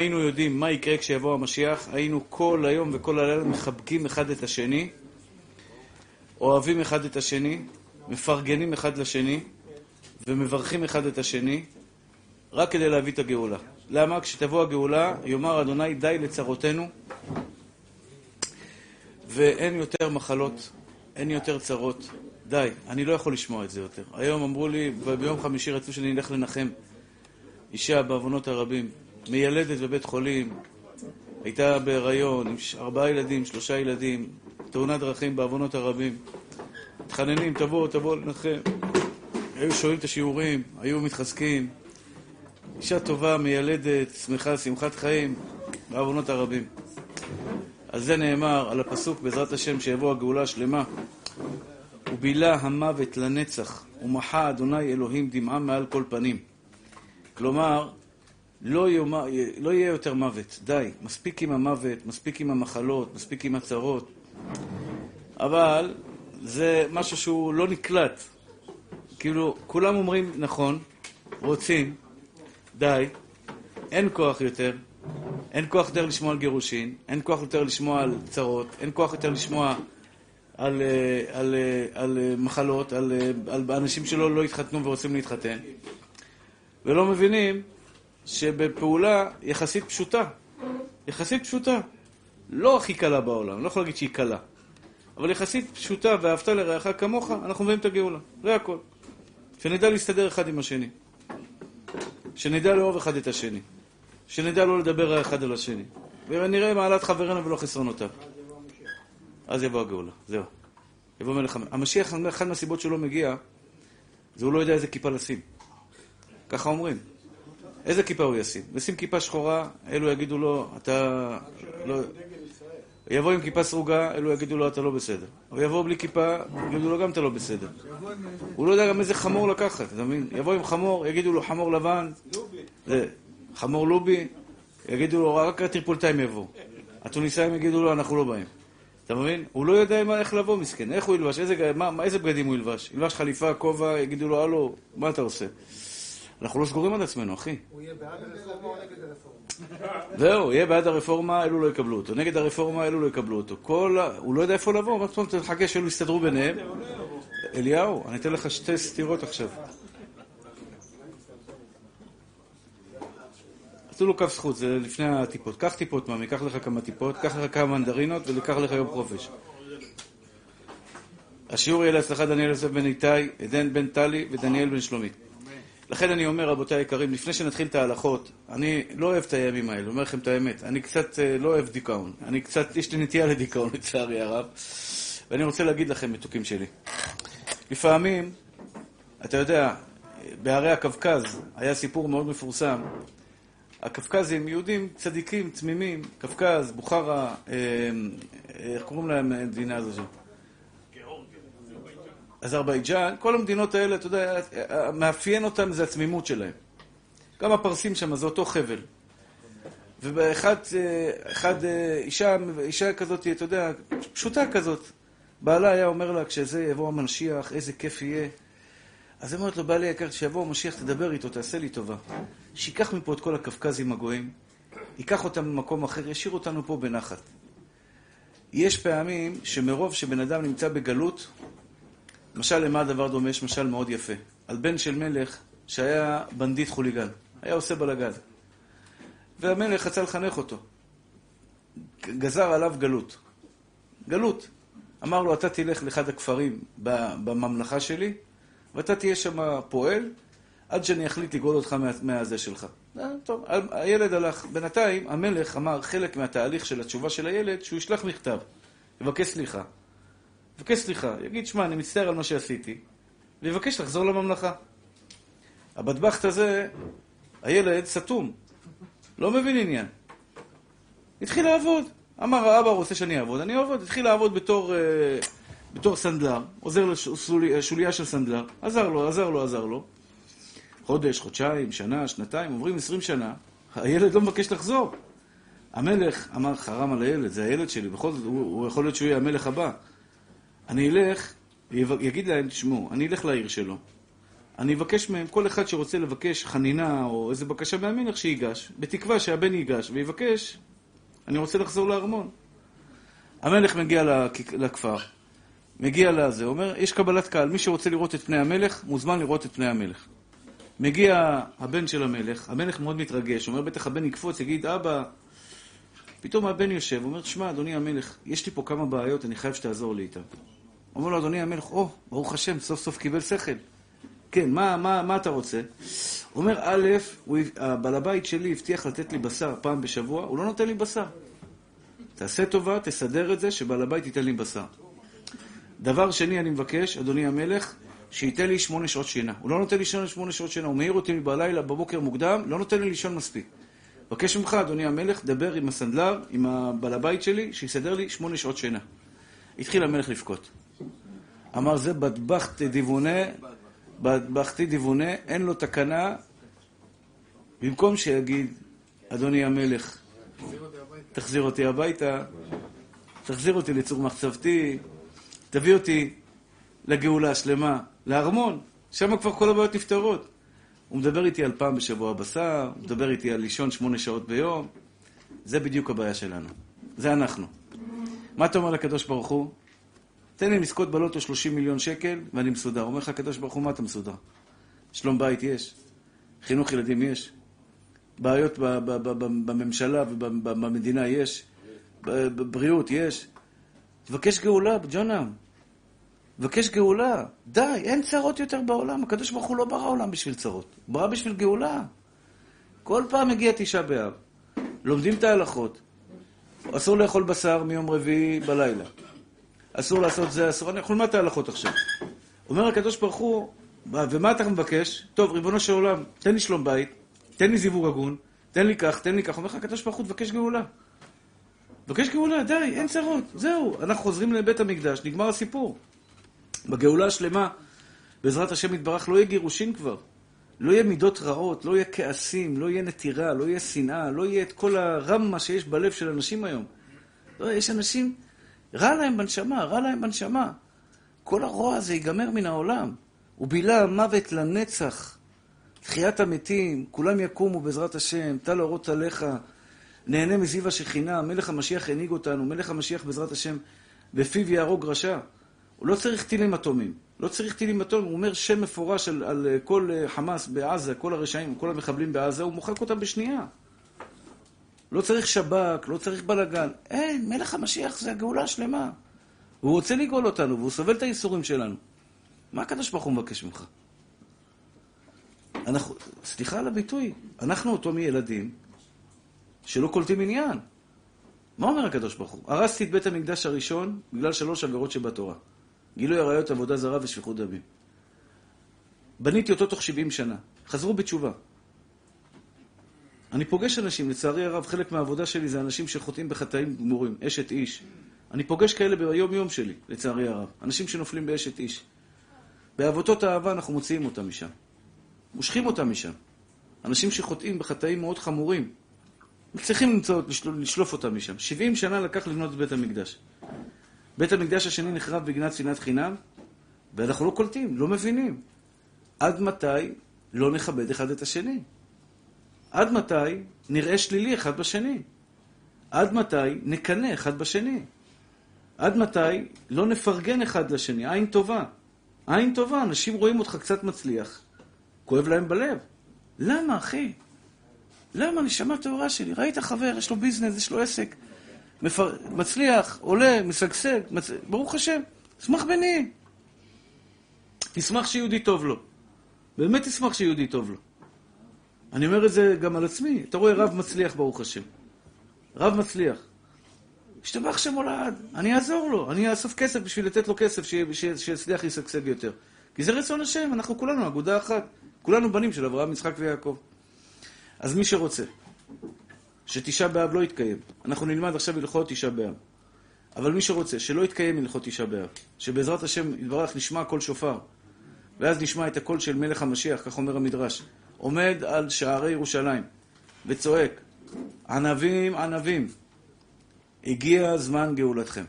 היינו יודעים מה יקרה כשיבוא המשיח, היינו כל היום וכל הלילה מחבקים אחד את השני, אוהבים אחד את השני, מפרגנים אחד לשני, ומברכים אחד את השני, רק כדי להביא את הגאולה. למה? כשתבוא הגאולה, יאמר אדוני די לצרותינו, ואין יותר מחלות, אין יותר צרות. די, אני לא יכול לשמוע את זה יותר. היום אמרו לי, וביום חמישי רצו שאני אלך לנחם אישה בעוונות הרבים, מיילדת בבית חולים, הייתה בהיריון, עם ארבעה ילדים, שלושה ילדים, תאונת דרכים בעוונות הרבים. מתחננים, תבואו, תבואו לנחם. היו שואלים את השיעורים, היו מתחזקים. אישה טובה, מיילדת, שמחה, שמחת חיים, בעוונות הרבים. על זה נאמר, על הפסוק בעזרת השם שיבוא הגאולה השלמה. ובילה המוות לנצח, ומחה אדוני אלוהים דמעה מעל כל פנים. כלומר, לא, יומה, לא יהיה יותר מוות, די. מספיק עם המוות, מספיק עם המחלות, מספיק עם הצרות. אבל זה משהו שהוא לא נקלט. כאילו, כולם אומרים נכון, רוצים, די, אין כוח יותר, אין כוח יותר לשמוע על גירושין, אין כוח יותר לשמוע על צרות, אין כוח יותר לשמוע על, אה, על, אה, על, על אה, מחלות, על, על אנשים שלא לא התחתנו ורוצים להתחתן, ולא מבינים שבפעולה יחסית פשוטה, יחסית פשוטה, לא הכי קלה בעולם, אני לא יכול להגיד שהיא קלה, אבל יחסית פשוטה, ואהבת לרעך כמוך, אנחנו מביאים את הגאולה, זה הכל. שנדע להסתדר אחד עם השני. שנדע לאהוב אחד את השני. שנדע לא לדבר האחד על השני. ונראה מעלת חברינו ולא חסרונותיו. אז יבוא הגאולה, זהו. יבוא מלך המלך. המשיח, אחת מהסיבות שלא מגיע, זה הוא לא יודע איזה כיפה לשים. ככה אומרים. איזה כיפה הוא ישים? ישים כיפה שחורה, אלו יגידו לו, אתה... לא... יבוא עם כיפה סרוגה, אלו יגידו לו, אתה לא בסדר. הוא יבוא בלי כיפה, יגידו לו, גם אתה לא בסדר. הוא לא יודע גם איזה חמור לקחת, אתה מבין? יבוא עם חמור, יגידו לו, חמור לבן. חמור לובי, יגידו לו, רק הטריפולטאים יבואו. התוניסאים יגידו לו, אנחנו לא באים. אתה מבין? הוא לא יודע איך לבוא, מסכן. איך הוא ילבש? איזה בגדים הוא ילבש? ילבש חליפה, כובע, יגידו לו, הלו, מה אתה עושה? אנחנו לא סגורים על עצמנו, אחי. הוא יהיה בעד הרפורמה או נגד הרפורמה? זהו, יהיה בעד הרפורמה, אלו לא יקבלו אותו. נגד הרפורמה, אלו לא יקבלו אותו. כל... הוא לא יודע איפה לבוא, מה פתאום תחכה שאלו יסתדרו ביניהם. אליהו, אני אתן לך שתי סתירות עכשיו. עשו לו כף זכות, זה לפני הטיפות. קח טיפות, מאמי, קח לך כמה טיפות, קח לך כמה מנדרינות ולקח לך יום חופש. השיעור יהיה להצלחה דניאל יוסף בן איתי, עדן בן טלי ודניאל בן שלומית. לכן אני אומר, רבותיי היקרים, לפני שנתחיל את ההלכות, אני לא אוהב את הימים האלה, אומר לכם את האמת. אני קצת אה, לא אוהב דיכאון. אני קצת, יש לי נטייה לדיכאון, לצערי הרב. ואני רוצה להגיד לכם, מתוקים שלי. לפעמים, אתה יודע, בערי הקווקז היה סיפור מאוד מפורסם. הקווקזים, יהודים צדיקים, תמימים, קווקז, בוכרה, אה, אה, איך קוראים להם המדינה הזו? אזרבייג'אן, כל המדינות האלה, אתה יודע, מאפיין אותם זה התמימות שלהם. גם הפרסים שם, זה אותו חבל. ובאחד, אחד, אישה, אישה כזאת, אתה יודע, פשוטה כזאת, בעלה היה אומר לה, כשזה יבוא המשיח, איזה כיף יהיה. אז היא אומרת לו, בעלי יקר, כשיבוא המשיח, תדבר איתו, תעשה לי טובה. שייקח מפה את כל הקווקזים הגויים, ייקח אותם למקום אחר, ישאיר אותנו פה בנחת. יש פעמים שמרוב שבן אדם נמצא בגלות, משל למה הדבר דומה? יש משל מאוד יפה. על בן של מלך שהיה בנדיט חוליגן. היה עושה בלגן. והמלך רצה לחנך אותו. גזר עליו גלות. גלות. אמר לו, אתה תלך לאחד הכפרים בממלכה שלי, ואתה תהיה שם פועל, עד שאני אחליט לגאול אותך מהזה שלך. אה, טוב, הילד הלך. בינתיים, המלך אמר, חלק מהתהליך של התשובה של הילד, שהוא ישלח מכתב, יבקש סליחה. יבקש סליחה, יגיד, שמע, אני מצטער על מה שעשיתי, ויבקש לחזור לממלכה. הבטבחט הזה, הילד סתום, לא מבין עניין. התחיל לעבוד. אמר, האבא רוצה שאני אעבוד, אני אעבוד. התחיל לעבוד בתור, uh, בתור סנדלר, עוזר לשוליה של סנדלר, עזר לו, עזר לו, עזר לו. חודש, חודשיים, שנה, שנתיים, עוברים עשרים שנה, הילד לא מבקש לחזור. המלך אמר, חרם על הילד, זה הילד שלי, בכל זאת, הוא, הוא יכול להיות שהוא יהיה המלך הבא. אני אלך, יגיד להם, תשמעו, אני אלך לעיר שלו, אני אבקש מהם, כל אחד שרוצה לבקש חנינה או איזה בקשה מהמלך, שיגש, בתקווה שהבן ייגש ויבקש, אני רוצה לחזור לארמון. המלך מגיע לכפר, מגיע לזה, אומר, יש קבלת קהל, מי שרוצה לראות את פני המלך, מוזמן לראות את פני המלך. מגיע הבן של המלך, המלך מאוד מתרגש, אומר, בטח הבן יקפוץ, יגיד, אבא, פתאום הבן יושב, אומר, שמע, אדוני המלך, יש לי פה כמה בעיות, אני חייב שתעזור לי איתן. אומר לו, אדוני המלך, או, oh, ברוך השם, סוף סוף קיבל שכל. כן, מה, מה, מה אתה רוצה? אומר, א', הבעל הבית שלי הבטיח לתת לי בשר פעם בשבוע, הוא לא נותן לי בשר. תעשה טובה, תסדר את זה, שבעל הבית ייתן לי בשר. דבר שני, אני מבקש, אדוני המלך, שייתן לי שמונה שעות שינה. הוא לא נותן לי שמונה שעות שינה, הוא מעיר אותי בלילה, בבוקר מוקדם, לא נותן לי לישון מספיק. מבקש ממך, אדוני המלך, דבר עם הסנדלר, עם הבעל הבית שלי, שיסדר לי שמונה שעות שינה. התחיל המלך לבכות. אמר, זה בדבחת דיוונה, בדבחתי דיוונה, אין לו תקנה. במקום שיגיד, אדוני המלך, תחזיר אותי הביתה, תחזיר אותי לצור מחצבתי, תביא אותי לגאולה השלמה, לארמון, שם כבר כל הבעיות נפתרות. הוא מדבר איתי על פעם בשבוע בשר, הוא מדבר איתי על לישון שמונה שעות ביום. זה בדיוק הבעיה שלנו. זה אנחנו. מה אתה אומר לקדוש ברוך הוא? תן לי לזכות בלוטו 30 מיליון שקל ואני מסודר. אומר לך הקדוש ברוך הוא, מה אתה מסודר? שלום בית יש, חינוך ילדים יש, בעיות בממשלה ובמדינה יש, בבריאות יש. תבקש גאולה, ג'ונה. תבקש גאולה. די, אין צרות יותר בעולם. הקדוש ברוך הוא לא ברא עולם בשביל צרות. הוא ברא בשביל גאולה. כל פעם מגיע תשעה באב. לומדים את ההלכות. אסור לאכול בשר מיום רביעי בלילה. אסור לעשות זה, אסור... אנחנו נלמד את ההלכות עכשיו. אומר הקדוש ברוך הוא, ומה אתה מבקש? טוב, ריבונו של עולם, תן לי שלום בית, תן לי זיווג הגון, תן לי כך, תן לי כך. אומר לך הקדוש ברוך הוא, תבקש גאולה. תבקש גאולה, די, אין צרות, זהו. אנחנו חוזרים לבית המקדש, נגמר הסיפור. בגאולה השלמה, בעזרת השם יתברך, לא יהיה גירושין כבר. לא יהיה מידות רעות, לא יהיה כעסים, לא יהיה נטירה, לא יהיה שנאה, לא יהיה את כל הרמה שיש בלב של אנשים היום. לא, יש אנשים, רע להם בנשמה, רע להם בנשמה. כל הרוע הזה ייגמר מן העולם. ובילה המוות לנצח. תחיית המתים, כולם יקומו בעזרת השם, טל אורות עליך, נהנה מזיו השכינה, מלך המשיח הנהיג אותנו, מלך המשיח בעזרת השם, בפיו יהרוג רשע. הוא לא צריך טילים אטומיים. לא צריך טילים אטומיים, הוא אומר שם מפורש על, על כל אה, חמאס בעזה, כל הרשעים, כל המחבלים בעזה, הוא מוחק אותם בשנייה. לא צריך שב"כ, לא צריך בלאגן. אין, מלך המשיח זה הגאולה השלמה. הוא רוצה לגאול אותנו, והוא סובל את הייסורים שלנו. מה הקדוש ברוך הוא מבקש ממך? אנחנו, סליחה על הביטוי, אנחנו אותו מילדים שלא קולטים עניין. מה אומר הקדוש ברוך הוא? הרסתי את בית המקדש הראשון בגלל שלוש עבירות שבתורה. גילוי עריות, עבודה זרה ושפיכות דמים. בניתי אותו תוך 70 שנה. חזרו בתשובה. אני פוגש אנשים, לצערי הרב, חלק מהעבודה שלי זה אנשים שחוטאים בחטאים גמורים, אשת איש. אני פוגש כאלה ביום-יום שלי, לצערי הרב. אנשים שנופלים באשת איש. בעבותות האהבה אנחנו מוציאים אותם משם. מושכים אותם משם. אנשים שחוטאים בחטאים מאוד חמורים. מצליחים למצוא, לשלוף אותם משם. 70 שנה לקח לבנות את בית המקדש. בית המקדש השני נחרב בגנת שנאת חינם, ואנחנו לא קולטים, לא מבינים. עד מתי לא נכבד אחד את השני? עד מתי נראה שלילי אחד בשני? עד מתי נקנא אחד בשני? עד מתי לא נפרגן אחד לשני? עין טובה. עין טובה, אנשים רואים אותך קצת מצליח, כואב להם בלב. למה, אחי? למה? נשמה טהורה שלי. ראית חבר, יש לו ביזנס, יש לו עסק. מפר... מצליח, עולה, משגשג, מצ... ברוך השם, תשמח בני. תשמח שיהודי טוב לו. באמת תשמח שיהודי טוב לו. אני אומר את זה גם על עצמי. אתה רואה רב מצליח, ברוך השם. רב מצליח. השתבח שם הולד, אני אעזור לו, אני אאסוף כסף בשביל לתת לו כסף, שיצליח לשגשג יותר. כי זה רצון השם, אנחנו כולנו אגודה אחת. כולנו בנים של אברהם, יצחק ויעקב. אז מי שרוצה, שתשעה באב לא יתקיים. אנחנו נלמד עכשיו הלכות תשעה באב. אבל מי שרוצה שלא יתקיים הלכות תשעה באב, שבעזרת השם יתברך נשמע קול שופר, ואז נשמע את הקול של מלך המשיח, כך אומר המדרש, עומד על שערי ירושלים וצועק, ענבים, ענבים, הגיע זמן גאולתכם.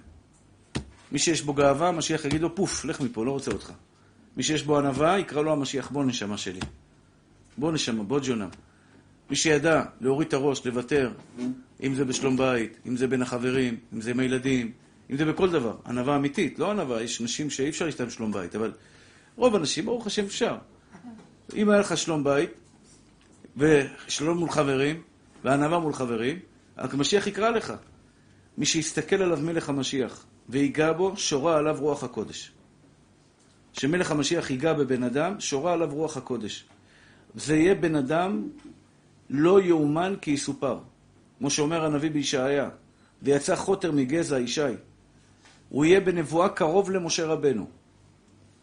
מי שיש בו גאווה, המשיח יגיד לו, פוף, לך מפה, לא רוצה אותך. מי שיש בו ענווה, יקרא לו המשיח, בוא נשמה שלי. בוא נשמה, בוא ג'ונם. מי שידע להוריד את הראש, לוותר, אם זה בשלום בית, אם זה בין החברים, אם זה עם הילדים, אם זה בכל דבר. ענווה אמיתית, לא ענווה, יש נשים שאי אפשר להשתמש בשלום בית, אבל רוב הנשים, ברוך השם, אפשר. אם היה לך שלום בית, ושלום מול חברים, וענווה מול חברים, המשיח יקרא לך. מי שיסתכל עליו מלך המשיח, ויגע בו, שורה עליו רוח הקודש. שמלך המשיח ייגע בבן אדם, שורה עליו רוח הקודש. זה יהיה בן אדם לא יאומן כי יסופר. כמו שאומר הנביא בישעיה, ויצא חוטר מגזע ישי. הוא יהיה בנבואה קרוב למשה רבנו.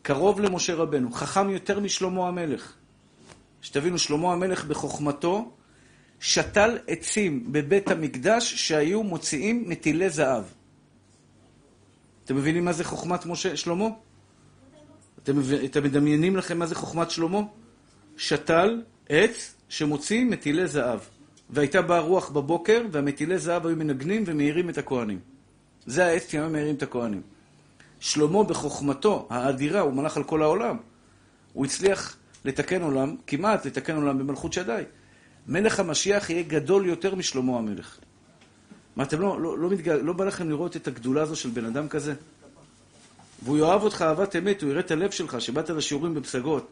קרוב למשה רבנו, חכם יותר משלמה המלך. שתבינו, שלמה המלך בחוכמתו שתל עצים בבית המקדש שהיו מוציאים מטילי זהב. אתם מבינים מה זה חוכמת משה, שלמה? אתם, אתם מדמיינים לכם מה זה חוכמת שלמה? שתל עץ שמוציא מטילי זהב. והייתה באה רוח בבוקר, והמטילי זהב היו מנגנים ומאירים את הכוהנים. זה העץ שהיו מאירים את הכוהנים. שלמה בחוכמתו האדירה, הוא מלך על כל העולם. הוא הצליח לתקן עולם, כמעט לתקן עולם במלכות שדי. מלך המשיח יהיה גדול יותר משלמה המלך. מה, אתם לא, לא, לא, מתגע... לא בא לכם לראות את הגדולה הזו של בן אדם כזה? והוא יאהב אותך אהבת אמת, הוא יראה את הלב שלך, שבאת לשיעורים בפסגות,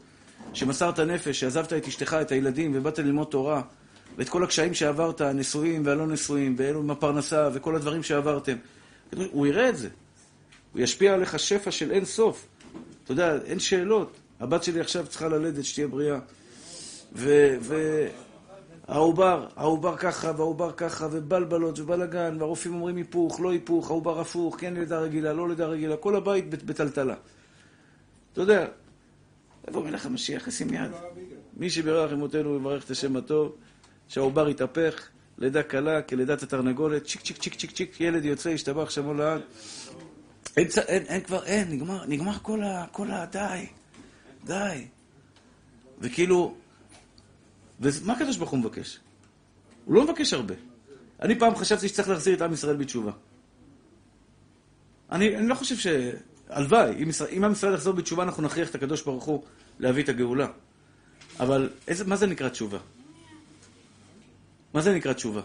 שמסרת נפש, שעזבת את אשתך, את הילדים, ובאת ללמוד תורה, ואת כל הקשיים שעברת, הנשואים והלא נשואים, ואלו עם הפרנסה, וכל הדברים שעברתם. הוא יראה את זה. הוא ישפיע עליך שפע של אין סוף. אתה יודע, אין שאלות. הבת שלי עכשיו צריכה ללדת, שתהיה בריאה. והעובר, העובר ככה, והעובר ככה, ובלבלות, ובלאגן, והרופאים אומרים היפוך, לא היפוך, העובר הפוך, כן לידה רגילה, לא לידה רגילה, כל הבית בטלטלה. אתה יודע, איפה מלך המשיח ישים יד? מי שבירך אמותינו ויברך את השם הטוב, שהעובר יתהפך, לידה קלה כלידת התרנגולת, צ'יק צ'יק צ'יק צ'יק צ'יק, ילד יוצא, ישתבח שמו לעד. אין, אין, אין כבר, אין, נגמר, נגמר כל ה... כל ה... די, די. וכאילו, ומה הקדוש ברוך הוא מבקש? הוא לא מבקש הרבה. אני פעם חשבתי שצריך להחזיר את עם ישראל בתשובה. אני, אני לא חושב ש... הלוואי, אם, אם עם ישראל יחזור בתשובה, אנחנו נכריח את הקדוש ברוך הוא להביא את הגאולה. אבל איזה, מה זה נקרא תשובה? מה זה נקרא תשובה?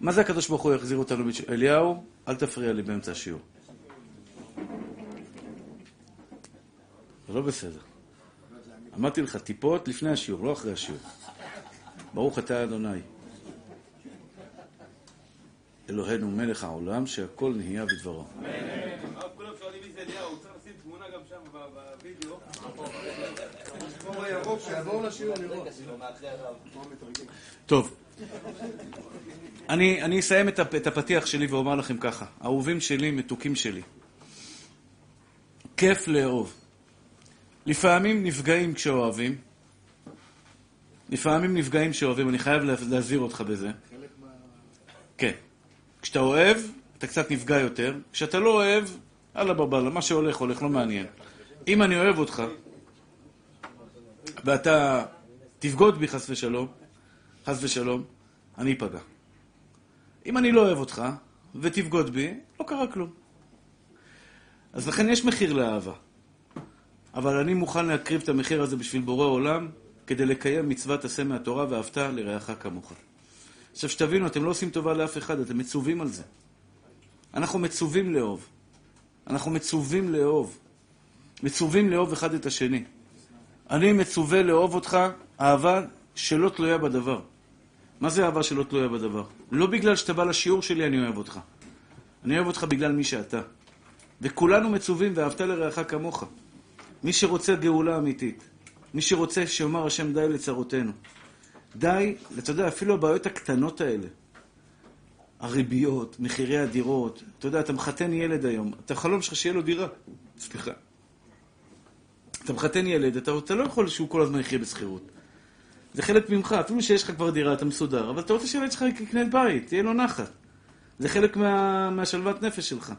מה זה הקדוש ברוך הוא יחזיר אותנו בתשובה? אליהו, אל תפריע לי באמצע השיעור. זה לא בסדר. אמרתי לך, טיפות לפני השיעור, לא אחרי השיעור. ברוך אתה אדוני. אלוהינו מלך העולם, שהכל נהיה בדברו. טוב, אני, אני אסיים את הפתיח שלי ואומר לכם ככה, אהובים שלי, מתוקים שלי, כיף לאהוב. לפעמים נפגעים כשאוהבים, לפעמים נפגעים כשאוהבים, אני חייב להזהיר אותך בזה. כן. כשאתה אוהב, אתה קצת נפגע יותר. כשאתה לא אוהב, אללה בבאללה, מה שהולך הולך, לא מעניין. אם אני אוהב אותך, ואתה תבגוד בי חס ושלום, חס ושלום, אני אפגע. אם אני לא אוהב אותך, ותבגוד בי, לא קרה כלום. אז לכן יש מחיר לאהבה. אבל אני מוכן להקריב את המחיר הזה בשביל בורא עולם, כדי לקיים מצוות עשה מהתורה ואהבת לרעך כמוך. עכשיו שתבינו, אתם לא עושים טובה לאף אחד, אתם מצווים על זה. אנחנו מצווים לאהוב. אנחנו מצווים לאהוב. מצווים לאהוב אחד את השני. אני מצווה לאהוב אותך אהבה שלא תלויה בדבר. מה זה אהבה שלא תלויה בדבר? לא בגלל שאתה בא לשיעור שלי אני אוהב אותך. אני אוהב אותך בגלל מי שאתה. וכולנו מצווים ואהבת לרעך כמוך. מי שרוצה גאולה אמיתית, מי שרוצה שיאמר השם די לצרותינו, די, אתה יודע, אפילו הבעיות הקטנות האלה, הריביות, מחירי הדירות, אתה יודע, אתה מחתן ילד היום, אתה חלום שלך שיהיה לו דירה, סליחה. אתה מחתן ילד, אתה, אתה לא יכול שהוא כל הזמן יחיה בשכירות. זה חלק ממך, אפילו שיש לך כבר דירה, אתה מסודר, אבל אתה רוצה שהילד שלך יקנה בית, תהיה לו נחת. זה חלק מה, מהשלוות נפש שלך.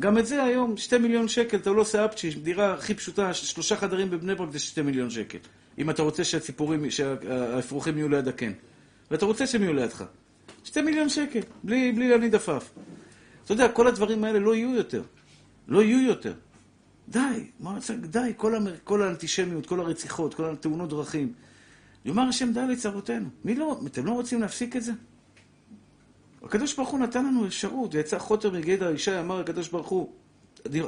גם את זה היום, שתי מיליון שקל, אתה לא עושה אפצ'י, דירה הכי פשוטה, שלושה חדרים בבני ברק זה שתי מיליון שקל. אם אתה רוצה שהציפורים, שהאפרוחים יהיו ליד הקן. ואתה רוצה שהם יהיו לידך. שתי מיליון שקל, בלי, בלי להניד עפעף. אתה יודע, כל הדברים האלה לא יהיו יותר. לא יהיו יותר. די, די, כל, המר, כל האנטישמיות, כל הרציחות, כל התאונות דרכים. יאמר השם די לצרותינו. מי לא, אתם לא רוצים להפסיק את זה? הקדוש ברוך הוא נתן לנו אפשרות, ויצא חוטר מגדר ישי, אמר הקדוש ברוך הוא,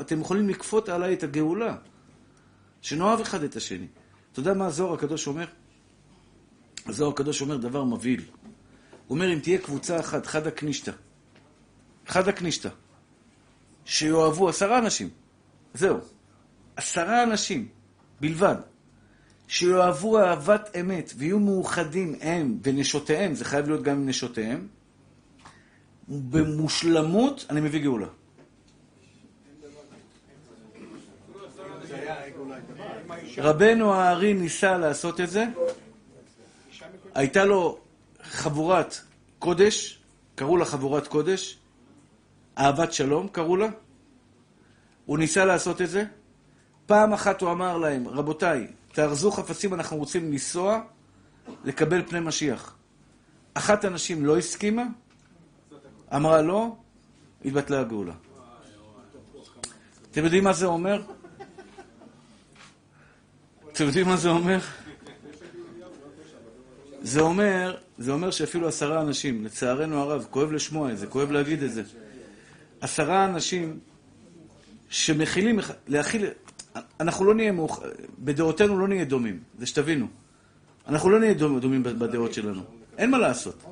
אתם יכולים לכפות עליי את הגאולה, שנאהב אחד את השני. אתה יודע מה הזוהר הקדוש אומר? הזוהר הקדוש אומר דבר מבהיל. הוא אומר, אם תהיה קבוצה אחת, חדה קנישתא, חדה קנישתא, שיאהבו עשרה אנשים, זהו, עשרה אנשים בלבד, שיאהבו אהבת אמת ויהיו מאוחדים הם ונשותיהם, זה חייב להיות גם עם נשותיהם, במושלמות אני מביא גאולה. רבנו הארי ניסה לעשות את זה, הייתה לו חבורת קודש, קראו לה חבורת קודש, אהבת שלום קראו לה, הוא ניסה לעשות את זה, פעם אחת הוא אמר להם, רבותיי, תארזו חפצים, אנחנו רוצים לנסוע, לקבל פני משיח. אחת הנשים לא הסכימה, אמרה לא, התבטלה הגאולה. אתם יודעים מה זה אומר? אתם יודעים מה זה אומר? זה אומר, זה אומר שאפילו עשרה אנשים, לצערנו הרב, כואב לשמוע את זה, כואב להגיד את זה. עשרה אנשים שמכילים, להכיל, אנחנו לא נהיה, מאוח... בדעותינו לא נהיה דומים, זה שתבינו. אנחנו לא נהיה דומים בדעות שלנו, אין מה לעשות.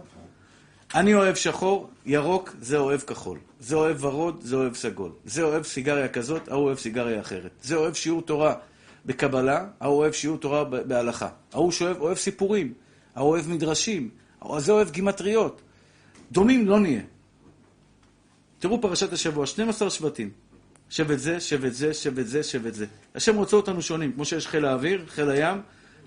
אני אוהב שחור, ירוק, זה אוהב כחול. זה אוהב ורוד, זה אוהב סגול. זה אוהב סיגריה כזאת, ההוא אוהב סיגריה אחרת. זה אוהב שיעור תורה בקבלה, ההוא אוהב שיעור תורה בהלכה. ההוא שאוהב אוהב סיפורים, ההוא אוהב מדרשים, זה אוהב גימטריות. דומים לא נהיה. תראו פרשת השבוע, 12 שבטים. שבט זה, שבט זה, שבט זה, שבט זה. השם רוצה אותנו שונים, כמו שיש חיל האוויר, חיל הים,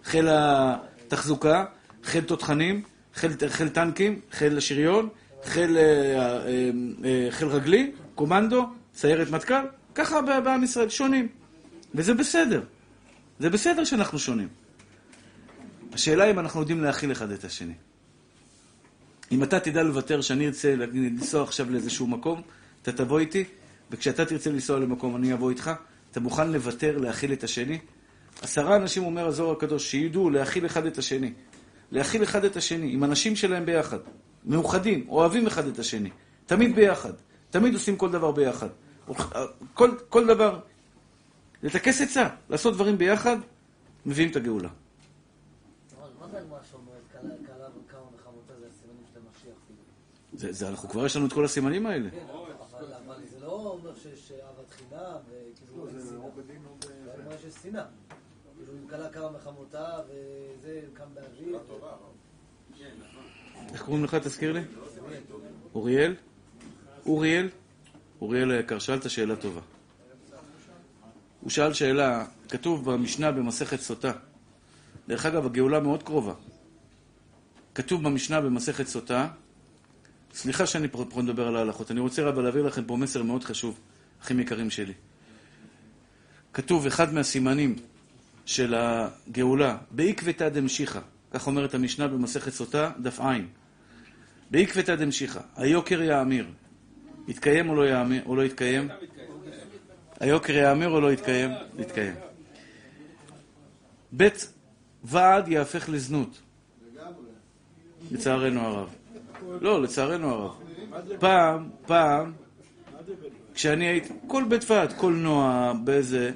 חיל התחזוקה, חיל תותחנים, חיל, חיל טנקים, חיל שריון, חיל, אה, אה, אה, חיל רגלי, קומנדו, סיירת מטכ"ל, ככה בעם ישראל, שונים. וזה בסדר. זה בסדר שאנחנו שונים. השאלה אם אנחנו יודעים להכיל אחד את השני. אם אתה תדע לוותר שאני ארצה לנסוע עכשיו לאיזשהו מקום, אתה תבוא איתי, וכשאתה תרצה לנסוע למקום, אני אבוא איתך, אתה מוכן לוותר, להכיל את השני? עשרה אנשים, אומר הזוהר הקדוש, שידעו להכיל אחד את השני. להכיל אחד את השני, עם אנשים שלהם ביחד. מאוחדים, אוהבים אחד את השני. תמיד ביחד. תמיד עושים כל דבר ביחד. כל, כל דבר, לטכס עצה, לעשות דברים ביחד, מביאים את הגאולה. זה, זה, אנחנו כבר יש לנו את כל הסימנים האלה. כן, אבל, זה לא אומר שיש אהבת חינם, וכאילו אין שנאה. כלה קמה מחמותה, וזה קם באוויר. איך קוראים לך, תזכיר לי? אוריאל? אוריאל? אוריאל היקר, שאלת שאלה טובה. הוא שאל שאלה, כתוב במשנה במסכת סוטה. דרך אגב, הגאולה מאוד קרובה. כתוב במשנה במסכת סוטה, סליחה שאני פה מדבר על ההלכות, אני רוצה אבל להעביר לכם פה מסר מאוד חשוב, אחים יקרים שלי. כתוב, אחד מהסימנים של הגאולה, בעקבתא דמשיחא, כך אומרת המשנה במסכת סוטה, דף ע', בעקבתא דמשיחא, היוקר יאמיר, יתקיים או לא, יאמיר, או לא יתקיים? היוקר יאמיר או לא יתקיים? יתקיים. בית ועד יהפך לזנות, לצערנו הרב. לא, לצערנו הרב. פעם, פעם, כשאני הייתי, כל בית ועד, קולנוע, באיזה...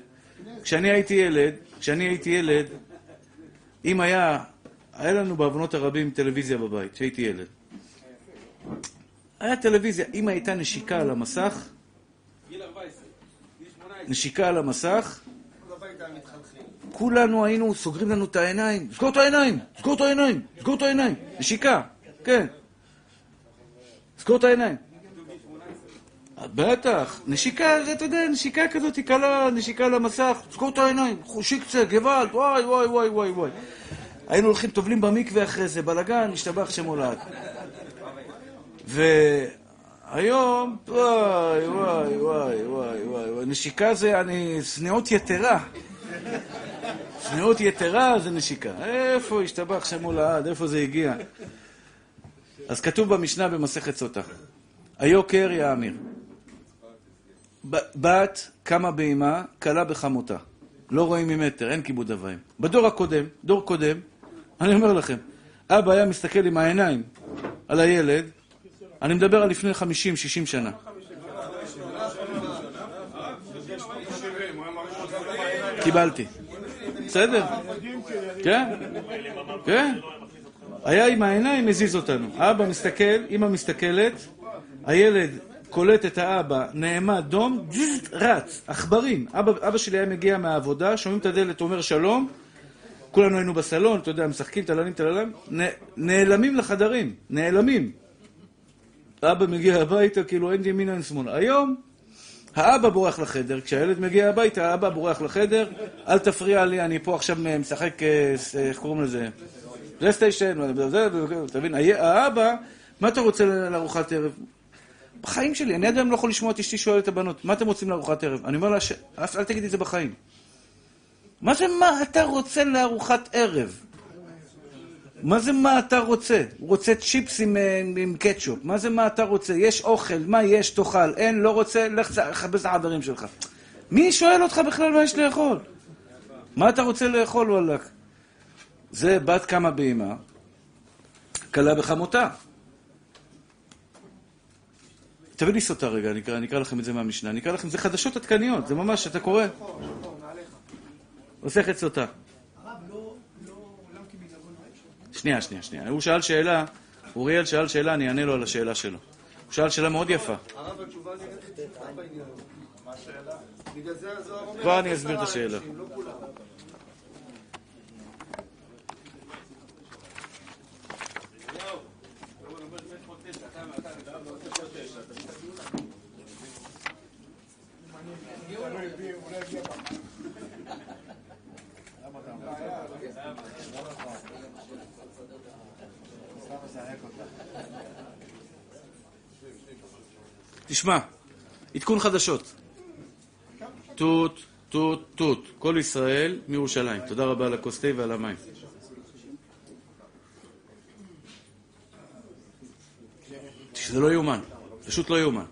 כשאני הייתי ילד, כשאני הייתי ילד, אם היה, היה לנו בעוונות הרבים טלוויזיה בבית, כשהייתי ילד. היה טלוויזיה, אם הייתה נשיקה על המסך, נשיקה על המסך, כולנו היינו סוגרים לנו את העיניים, סגור את העיניים, סגור את העיניים, סגור את העיניים, נשיקה, כן. סגור את העיניים. בטח, נשיקה, אתה יודע, נשיקה כזאת, קלה, נשיקה על המסך, סגור את העיניים, חושיק קצה, גוואלד, וואי, וואי, וואי, וואי, וואי. היינו הולכים, טובלים במקווה אחרי זה, בלאגן, השתבח שם הולד. והיום, וואי, וואי, וואי, וואי, וואי, נשיקה זה, אני, צניעות יתרה. צניעות יתרה זה נשיקה. איפה השתבח שם הולד, איפה זה הגיע? אז כתוב במשנה במסכת סוטה, היוקר יאמיר. בת קמה באימה, כלה בחמותה. לא רואים ממטר, אין כיבוד אב ואם. בדור הקודם, דור קודם, אני אומר לכם, אבא היה מסתכל עם העיניים על הילד, אני מדבר על לפני 50-60 שנה. קיבלתי. בסדר. כן, כן. היה עם העיניים, מזיז אותנו. אבא מסתכל, אמא מסתכלת, הילד קולט את האבא, נעמד דום, רץ, עכברים. אבא, אבא שלי היה מגיע מהעבודה, שומעים את הדלת, אומר שלום, כולנו היינו בסלון, אתה יודע, משחקים, טללים, טללים, נעלמים לחדרים, נעלמים. אבא מגיע הביתה, כאילו אין ימינה אין שמאלה. היום, האבא בורח לחדר, כשהילד מגיע הביתה, האבא בורח לחדר, אל תפריע לי, אני פה עכשיו משחק, אה, איך קוראים לזה? פלייסטיישן, אתה מבין? האבא, מה אתה רוצה לארוחת ערב? בחיים שלי, אני עד היום לא יכול לשמוע את אשתי שואלת את הבנות, מה אתם רוצים לארוחת ערב? אני אומר לה, אל תגידי את זה בחיים. מה זה מה אתה רוצה לארוחת ערב? מה זה מה אתה רוצה? הוא רוצה צ'יפס עם, אה, עם קטשופ. מה זה מה אתה רוצה? יש אוכל, מה יש? תאכל. אין, לא רוצה, לך תחפש את החברים שלך. מי שואל אותך בכלל מה יש לאכול? מה אתה רוצה לאכול, וואלכ? זה בת קמה באימה, כלה בחמותה. תביא לי סוטה רגע, אני אקרא, אני אקרא לכם את זה מהמשנה. אני אקרא לכם, זה חדשות עדכניות, זה ממש, אתה קורא. מסכת סוטה. שנייה, שנייה, שנייה. הוא שאל שאלה, אוריאל שאל שאלה, אני אענה לו על השאלה שלו. הוא שאל שאלה מאוד יפה. הרב, התשובה נראית בעניין. מה השאלה? כבר אני אסביר את השאלה. תשמע, עדכון חדשות. תות, תות, תות. כל ישראל מירושלים. תודה רבה על הכוס תה ועל המים. שזה לא יאומן, פשוט לא יאומן.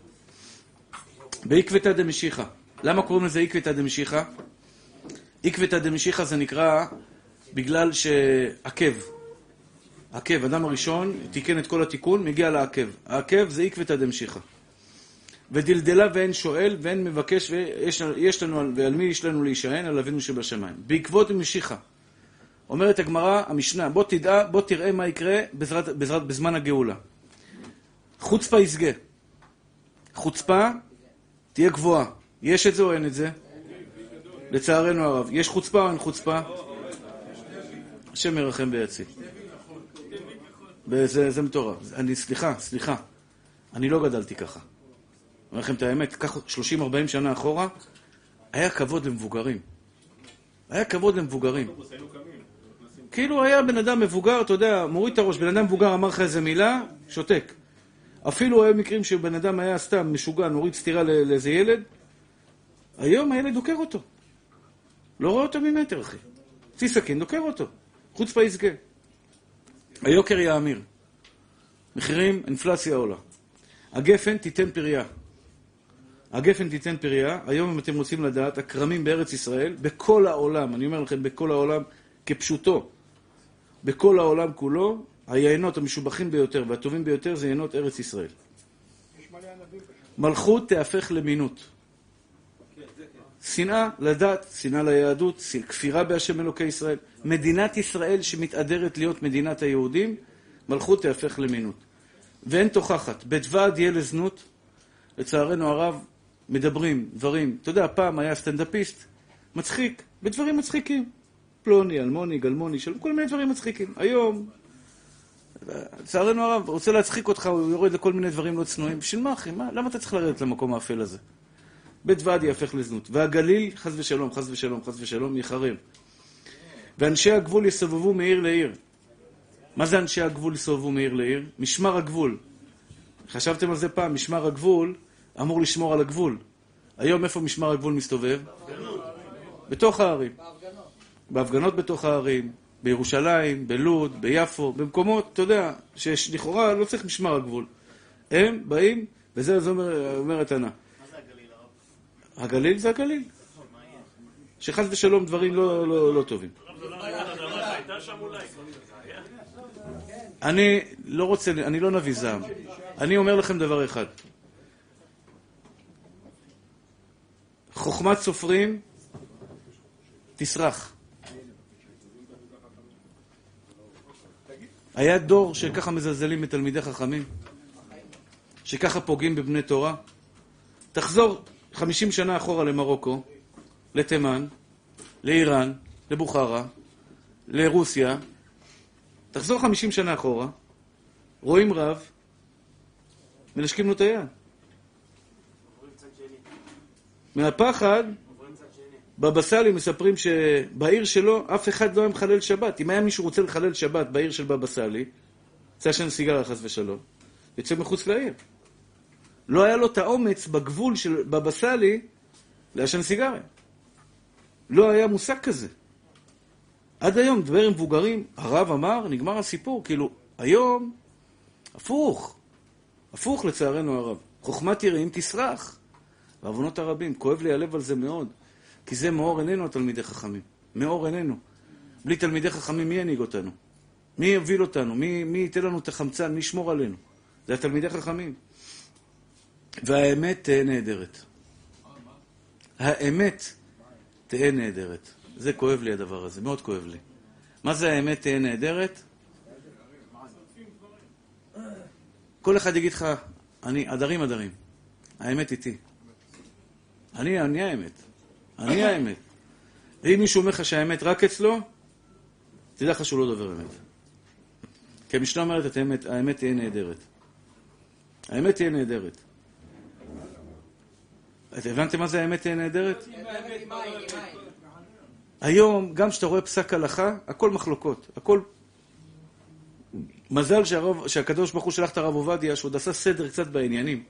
בעקבתא דמשיחא. למה קוראים לזה עקבתא דמשיחא? עקבתא דמשיחא זה נקרא בגלל שעקב. עקב, אדם הראשון תיקן את כל התיקון, מגיע לעקב. העקב זה עקבתא דמשיחא. ודלדלה ואין שואל ואין מבקש ויש לנו, ועל מי יש לנו להישען? על אבינו שבשמיים. בעקבות משיחה. אומרת הגמרא, המשנה, בוא תדע, בוא תראה מה יקרה בעזרת, בעזרת, בזמן הגאולה. חוצפה יסגה. חוצפה תהיה גבוהה. יש את זה או אין את זה? לצערנו הרב. יש חוצפה או אין חוצפה? השם ירחם ויציל. זה, זה מטורף. אני, סליחה, סליחה. אני לא גדלתי ככה. אומר לכם את האמת, קח 30-40 שנה אחורה, היה כבוד למבוגרים. היה כבוד למבוגרים. כאילו היה בן אדם מבוגר, אתה יודע, מוריד את הראש, בן אדם מבוגר אמר לך איזה מילה, שותק. אפילו היו מקרים שבן אדם היה סתם משוגע, נוריד סטירה לאיזה ילד, היום הילד דוקר אותו. לא רואה אותו ממטר, אחי. צי סכין, דוקר אותו. חוץ פייסגה. היוקר יאמיר. מחירים, אינפלציה עולה. הגפן תיתן פריה. הגפן תיתן פריה. היום, אם אתם רוצים לדעת, הכרמים בארץ ישראל, בכל העולם, אני אומר לכם, בכל העולם, כפשוטו, בכל העולם כולו, היינות המשובחים ביותר והטובים ביותר זה יינות ארץ ישראל. מלכות תהפך למינות. שנאה לדת, שנאה ליהדות, כפירה בהשם אלוקי ישראל. מדינת ישראל שמתהדרת להיות מדינת היהודים, מלכות תהפך למינות. ואין תוכחת. בית ועד יהיה לזנות, לצערנו הרב, מדברים דברים, אתה יודע, פעם היה סטנדאפיסט, מצחיק, בדברים מצחיקים. פלוני, אלמוני, גלמוני, של כל מיני דברים מצחיקים. היום, לצערנו הרב, רוצה להצחיק אותך, הוא יורד לכל מיני דברים לא צנועים. בשביל מה, אחי? מה? למה אתה צריך לרדת למקום האפל הזה? בית ועד יהפך לזנות. והגליל, חס ושלום, חס ושלום, חס ושלום, יחרב. ואנשי הגבול יסובבו מעיר לעיר. מה זה אנשי הגבול יסובבו מעיר לעיר? משמר הגבול. חשבתם על זה פעם? משמר הגבול אמור לשמור על הגבול. היום איפה משמר הגבול מסתובב? בתוך הערים. בהפגנות. בתוך הערים, בירושלים, בלוד, ביפו, במקומות, אתה יודע, שלכאורה לא צריך משמר הגבול. הם באים, וזה אומרת ענה. הגליל זה הגליל. שחס ושלום דברים לא, לא, לא טובים. אני לא רוצה, אני לא נביא זעם. אני אומר לכם דבר אחד. חוכמת סופרים תסרח. היה דור שככה מזלזלים בתלמידי חכמים? שככה פוגעים בבני תורה? תחזור חמישים שנה אחורה למרוקו, לתימן, לאיראן, לבוכרה, לרוסיה, תחזור חמישים שנה אחורה, רואים רב, מנשקים לו את היד. מהפחד, בבא סאלי מספרים שבעיר שלו אף אחד לא היה מחלל שבת. אם היה מישהו רוצה לחלל שבת בעיר של בבא סאלי, יצא שם סיגריה חס ושלום, יוצא מחוץ לעיר. לא היה לו את האומץ בגבול של בבא סאלי לעשן סיגריה. לא היה מושג כזה. עד היום, דבר עם מבוגרים, הרב אמר, נגמר הסיפור. כאילו, היום, הפוך. הפוך לצערנו הרב. חוכמת יראים תסרח. בעוונות הרבים. כואב לי הלב על זה מאוד. כי זה מאור עינינו התלמידי חכמים. מאור עינינו. בלי תלמידי חכמים, מי ינהיג אותנו? מי יוביל אותנו? מי, מי ייתן לנו את החמצן? מי ישמור עלינו? זה התלמידי חכמים. והאמת תהא נהדרת. האמת תהא נהדרת. זה כואב לי הדבר הזה, מאוד כואב לי. מה זה האמת תהא נהדרת? כל אחד יגיד לך, אני עדרים עדרים. האמת איתי. אני, אני האמת. אני האמת. ואם מישהו אומר לך שהאמת רק אצלו, תדע לך שהוא לא דובר אמת. כי המשנה אומרת האמת תהיה נהדרת. האמת תהיה נהדרת. אתם הבנתם מה זה האמת תהיה נהדרת? היום, גם כשאתה רואה פסק הלכה, הכל מחלוקות. הכל... מזל שהרב, שהקדוש ברוך הוא שלח את הרב עובדיה, שעוד עשה סדר קצת בעניינים.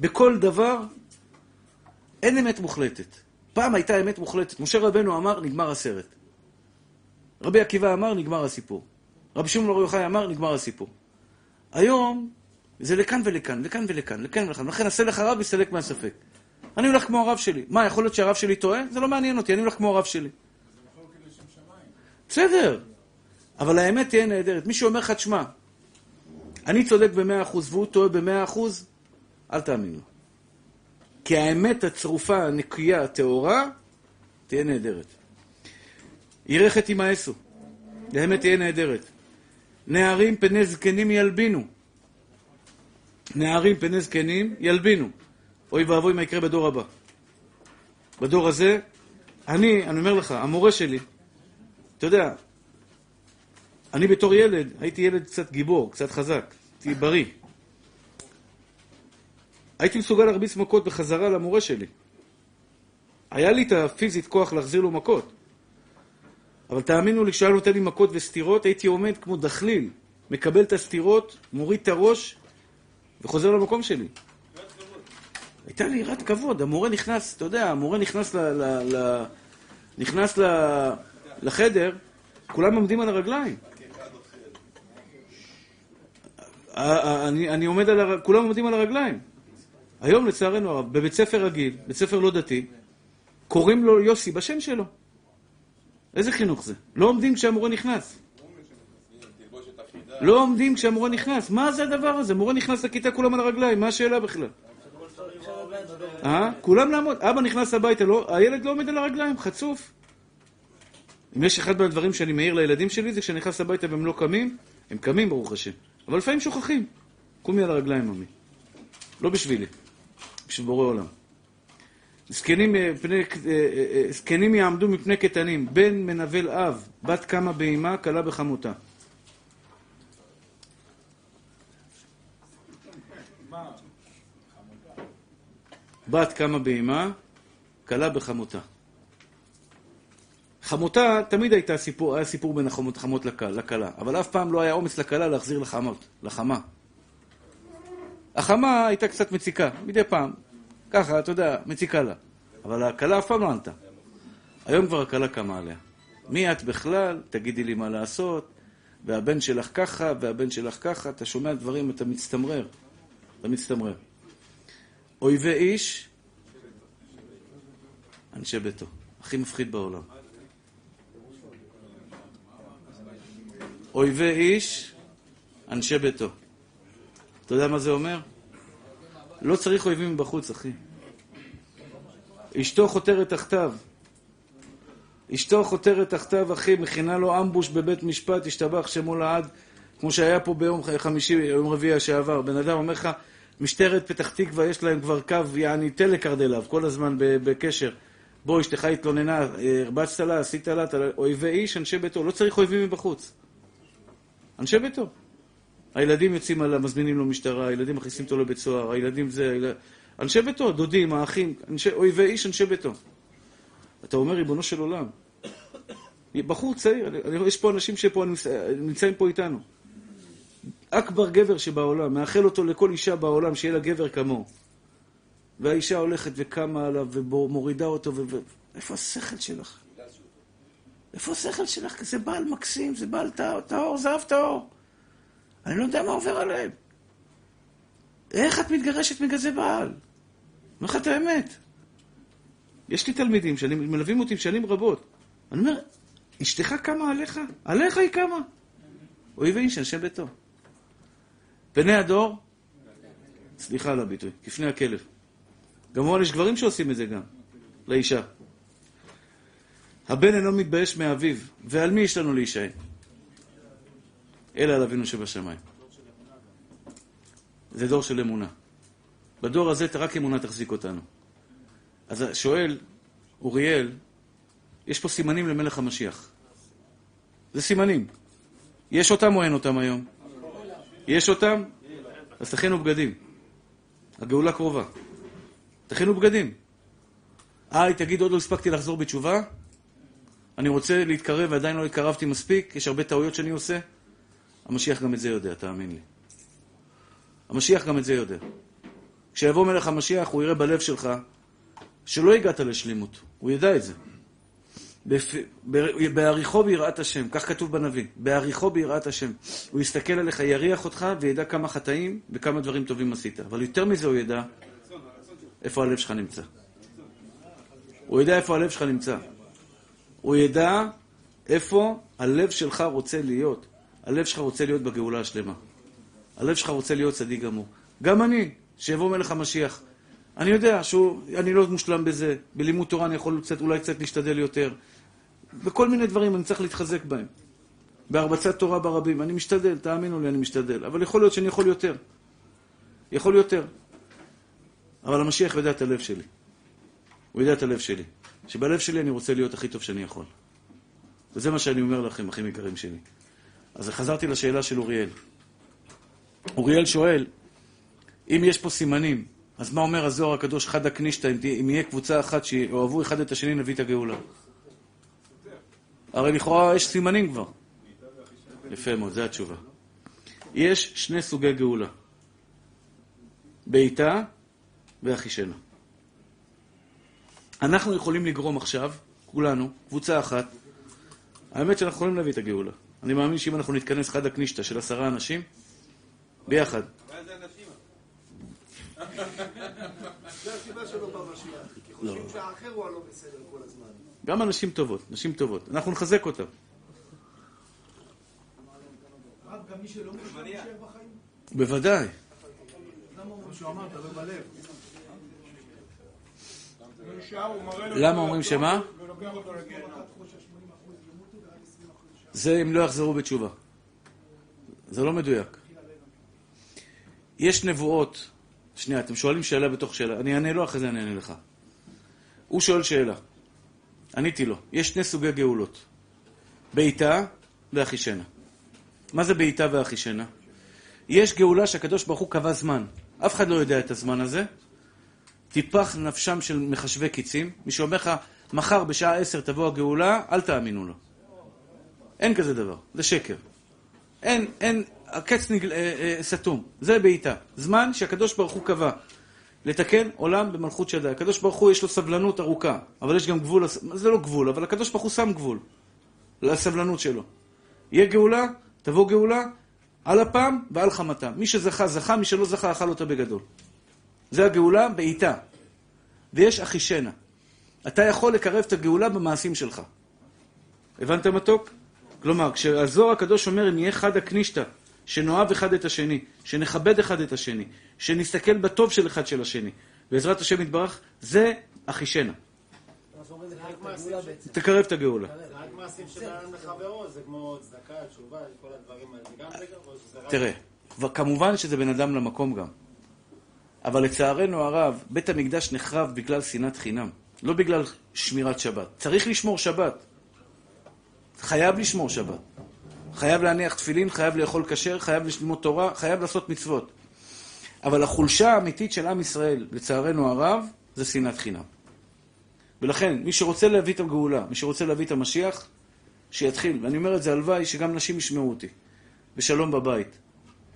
בכל דבר אין אמת מוחלטת. פעם הייתה אמת מוחלטת. משה רבנו אמר, נגמר הסרט. רבי עקיבא אמר, נגמר הסיפור. רבי שמעון בר יוחאי אמר, נגמר הסיפור. היום זה לכאן ולכאן, לכאן ולכאן, לכאן ולכאן. לכן עשה לך רב, יסתלק מהספק. אני הולך כמו הרב שלי. מה, יכול להיות שהרב שלי טועה? זה לא מעניין אותי, אני הולך כמו הרב שלי. בסדר, אבל האמת תהיה נהדרת. מי שאומר לך, תשמע, אני צודק במאה אחוז והוא טועה במאה אחוז, אל תאמין לו. כי האמת הצרופה, הנקייה, הטהורה, תהיה נהדרת. ירחת ימאסו, האמת תהיה נהדרת. נערים פני זקנים ילבינו. נערים פני זקנים ילבינו. אוי ואבוי מה יקרה בדור הבא. בדור הזה, אני, אני אומר לך, המורה שלי, אתה יודע, אני בתור ילד, הייתי ילד קצת גיבור, קצת חזק, הייתי בריא. הייתי מסוגל להרביץ מכות בחזרה למורה שלי. היה לי את הפיזית כוח להחזיר לו מכות. אבל תאמינו לי, כשהיה נותן לי מכות וסטירות, הייתי עומד כמו דחליל, מקבל את הסטירות, מוריד את הראש וחוזר למקום שלי. הייתה לי יראת כבוד, המורה נכנס, אתה יודע, המורה נכנס, ל, ל, ל, נכנס ל, לחדר, כולם עומדים על הרגליים. אני, אני עומד על הרגליים, כולם עומדים על הרגליים. היום לצערנו הרב, בבית ספר רגיל, בית ספר לא דתי, קוראים לו יוסי בשם שלו. איזה חינוך זה? לא עומדים כשהמורה נכנס. לא עומדים כשהמורה נכנס. מה זה הדבר הזה? מורה נכנס לכיתה כולם על הרגליים, מה השאלה בכלל? אה? כולם לעמוד. אבא נכנס הביתה, לא, הילד לא עומד על הרגליים, חצוף. אם יש אחד מהדברים שאני מעיר לילדים שלי, זה כשאני נכנס הביתה והם לא קמים, הם קמים ברוך השם. אבל לפעמים שוכחים. קומי על הרגליים, ממי. לא בשבילי. בשביל בורא עולם. זקנים, אה, פני, אה, אה, זקנים יעמדו מפני קטנים, בן מנבל אב, בת קמה באימה, כלה בחמותה. בת קמה באימה, כלה בחמותה. חמותה תמיד הייתה סיפור, היה סיפור בין החמות, חמות לכלה, אבל אף פעם לא היה אומץ לכלה להחזיר לחמות, לחמה. החמה הייתה קצת מציקה, מדי פעם. ככה, אתה יודע, מציקה לה. אבל הכלה אף פעם לא ענתה. היום כבר הכלה קמה עליה. מי את בכלל? תגידי לי מה לעשות. והבן שלך ככה, והבן שלך ככה. אתה שומע דברים, אתה מצטמרר. אתה מצטמרר. אויבי איש, אנשי ביתו. הכי מפחיד בעולם. אויבי איש, אנשי ביתו. אתה יודע מה זה אומר? לא צריך אויבים מבחוץ, אחי. אשתו חותרת תחתיו. אשתו חותרת תחתיו, אחי, מכינה לו אמבוש בבית משפט, השתבח שמו לעד, כמו שהיה פה ביום חמישי, יום רביעי שעבר. בן אדם אומר לך, משטרת פתח תקווה, יש להם כבר קו, יעני טלקרד אליו, כל הזמן בקשר. בוא, אשתך התלוננה, הרבצת לה, עשית לה, אויבי איש, אנשי ביתו. לא צריך אויבים מבחוץ. אנשי ביתו. הילדים יוצאים עליו, מזמינים לו משטרה, הילדים מכניסים אותו לבית סוהר, הילדים זה... הילד... אנשי ביתו, דודים, האחים, אנשי, אויבי איש, אנשי ביתו. אתה אומר, ריבונו של עולם, בחור צעיר, יש פה אנשים שפה נמצאים פה איתנו. אכבר גבר שבעולם, מאחל אותו לכל אישה בעולם שיהיה לה גבר כמוהו. והאישה הולכת וקמה עליו ומורידה אותו, ו... איפה השכל שלך? איפה השכל שלך? זה בעל מקסים, זה בעל טהור, זה אב טהור. אני לא יודע מה עובר עליהם. איך את מתגרשת מגזי בעל? אני אומר לך את האמת. יש לי תלמידים שמלווים אותי שנים רבות. אני אומר, אשתך קמה עליך? עליך היא קמה. אויבי איש אנשי ביתו. פני הדור, סליחה על הביטוי, כפני הכלב. כמובן יש גברים שעושים את זה גם, לאישה. הבן אינו מתבייש מאביו, ועל מי יש לנו להישען? אלא על אבינו שבשמיים. זה דור של אמונה. בדור הזה רק אמונה תחזיק אותנו. אז שואל, אוריאל, יש פה סימנים למלך המשיח. זה סימנים. יש אותם או אין אותם היום? יש אותם? אז תכינו בגדים. הגאולה קרובה. תכינו בגדים. היי, תגיד, עוד לא הספקתי לחזור בתשובה? אני רוצה להתקרב ועדיין לא התקרבתי מספיק, יש הרבה טעויות שאני עושה. המשיח גם את זה יודע, תאמין לי. המשיח גם את זה יודע. כשיבוא מלך המשיח, הוא יראה בלב שלך שלא הגעת לשלימות. הוא ידע את זה. בעריכו ביראת השם, כך כתוב בנביא, בעריכו ביראת השם. הוא יסתכל עליך, יריח אותך וידע כמה חטאים וכמה דברים טובים עשית. אבל יותר מזה הוא ידע איפה הלב שלך נמצא. הוא ידע איפה הלב שלך נמצא. הוא ידע איפה הלב שלך רוצה להיות. הלב שלך רוצה להיות בגאולה השלמה. הלב שלך רוצה להיות צדיק גמור. גם אני, שיבוא מלך המשיח. אני יודע שאני לא מושלם בזה. בלימוד תורה אני יכול קצת, אולי קצת להשתדל יותר. בכל מיני דברים אני צריך להתחזק בהם. בהרבצת תורה ברבים. אני משתדל, תאמינו לי, אני משתדל. אבל יכול להיות שאני יכול יותר. יכול יותר. אבל המשיח יודע את הלב שלי. הוא יודע את הלב שלי. שבלב שלי אני רוצה להיות הכי טוב שאני יכול. וזה מה שאני אומר לכם, אחים יקרים שלי. אז חזרתי לשאלה של אוריאל. אוריאל שואל, אם יש פה סימנים, אז מה אומר הזוהר הקדוש חד הקנישתא, אם יהיה קבוצה אחת שאוהבו אחד את השני, נביא את הגאולה? הרי לכאורה יש סימנים כבר. יפה מאוד, זו התשובה. יש שני סוגי גאולה. בעיטה ואחישנה. אנחנו יכולים לגרום עכשיו, כולנו, קבוצה אחת, האמת שאנחנו יכולים להביא את הגאולה. אני מאמין שאם אנחנו נתכנס חד הקנישתא של עשרה אנשים, ביחד. זה גם אנשים טובות, נשים טובות. אנחנו נחזק בחיים? בוודאי. למה אומרים שמה? זה אם לא יחזרו בתשובה. זה לא מדויק. יש נבואות, שנייה, אתם שואלים שאלה בתוך שאלה, אני אענה לו, אחרי זה אני אענה לך. הוא שואל שאלה, עניתי לו, יש שני סוגי גאולות, בעיטה ואחישנה. מה זה בעיטה ואחישנה? יש גאולה שהקדוש ברוך הוא קבע זמן, אף אחד לא יודע את הזמן הזה, טיפח נפשם של מחשבי קיצים, מי שאומר לך, מחר בשעה עשר תבוא הגאולה, אל תאמינו לו. אין כזה דבר, זה שקר. אין, אין, הקץ נגל, אה, אה, סתום, זה בעיטה. זמן שהקדוש ברוך הוא קבע לתקן עולם במלכות שדי. הקדוש ברוך הוא יש לו סבלנות ארוכה, אבל יש גם גבול, זה לא גבול, אבל הקדוש ברוך הוא שם גבול לסבלנות שלו. יהיה גאולה, תבוא גאולה, על אפם ועל חמתם. מי שזכה, זכה, מי שלא זכה, אכל אותה בגדול. זה הגאולה בעיטה. ויש אחישנה. אתה יכול לקרב את הגאולה במעשים שלך. הבנת מתוק? כלומר, כשהזוהר הקדוש אומר, נהיה חד הקנישתא, שנאהב אחד את השני, שנכבד אחד את השני, שנסתכל בטוב של אחד של השני, בעזרת השם יתברך, זה אחישנה. תקרב את הגאולה. רק מעשים שבאדם לחברו, זה כמו צדקה, תשובה, כל הדברים האלה, זה גם זה או שזה רק... תראה, כמובן שזה בין אדם למקום גם. אבל לצערנו הרב, בית המקדש נחרב בגלל שנאת חינם, לא בגלל שמירת שבת. צריך לשמור שבת. חייב לשמור שבת. חייב להניח תפילין, חייב לאכול כשר, חייב ללמוד תורה, חייב לעשות מצוות. אבל החולשה האמיתית של עם ישראל, לצערנו הרב, זה שנאת חינם. ולכן, מי שרוצה להביא את הגאולה, מי שרוצה להביא את המשיח, שיתחיל. ואני אומר את זה, הלוואי שגם נשים ישמעו אותי. ושלום בבית.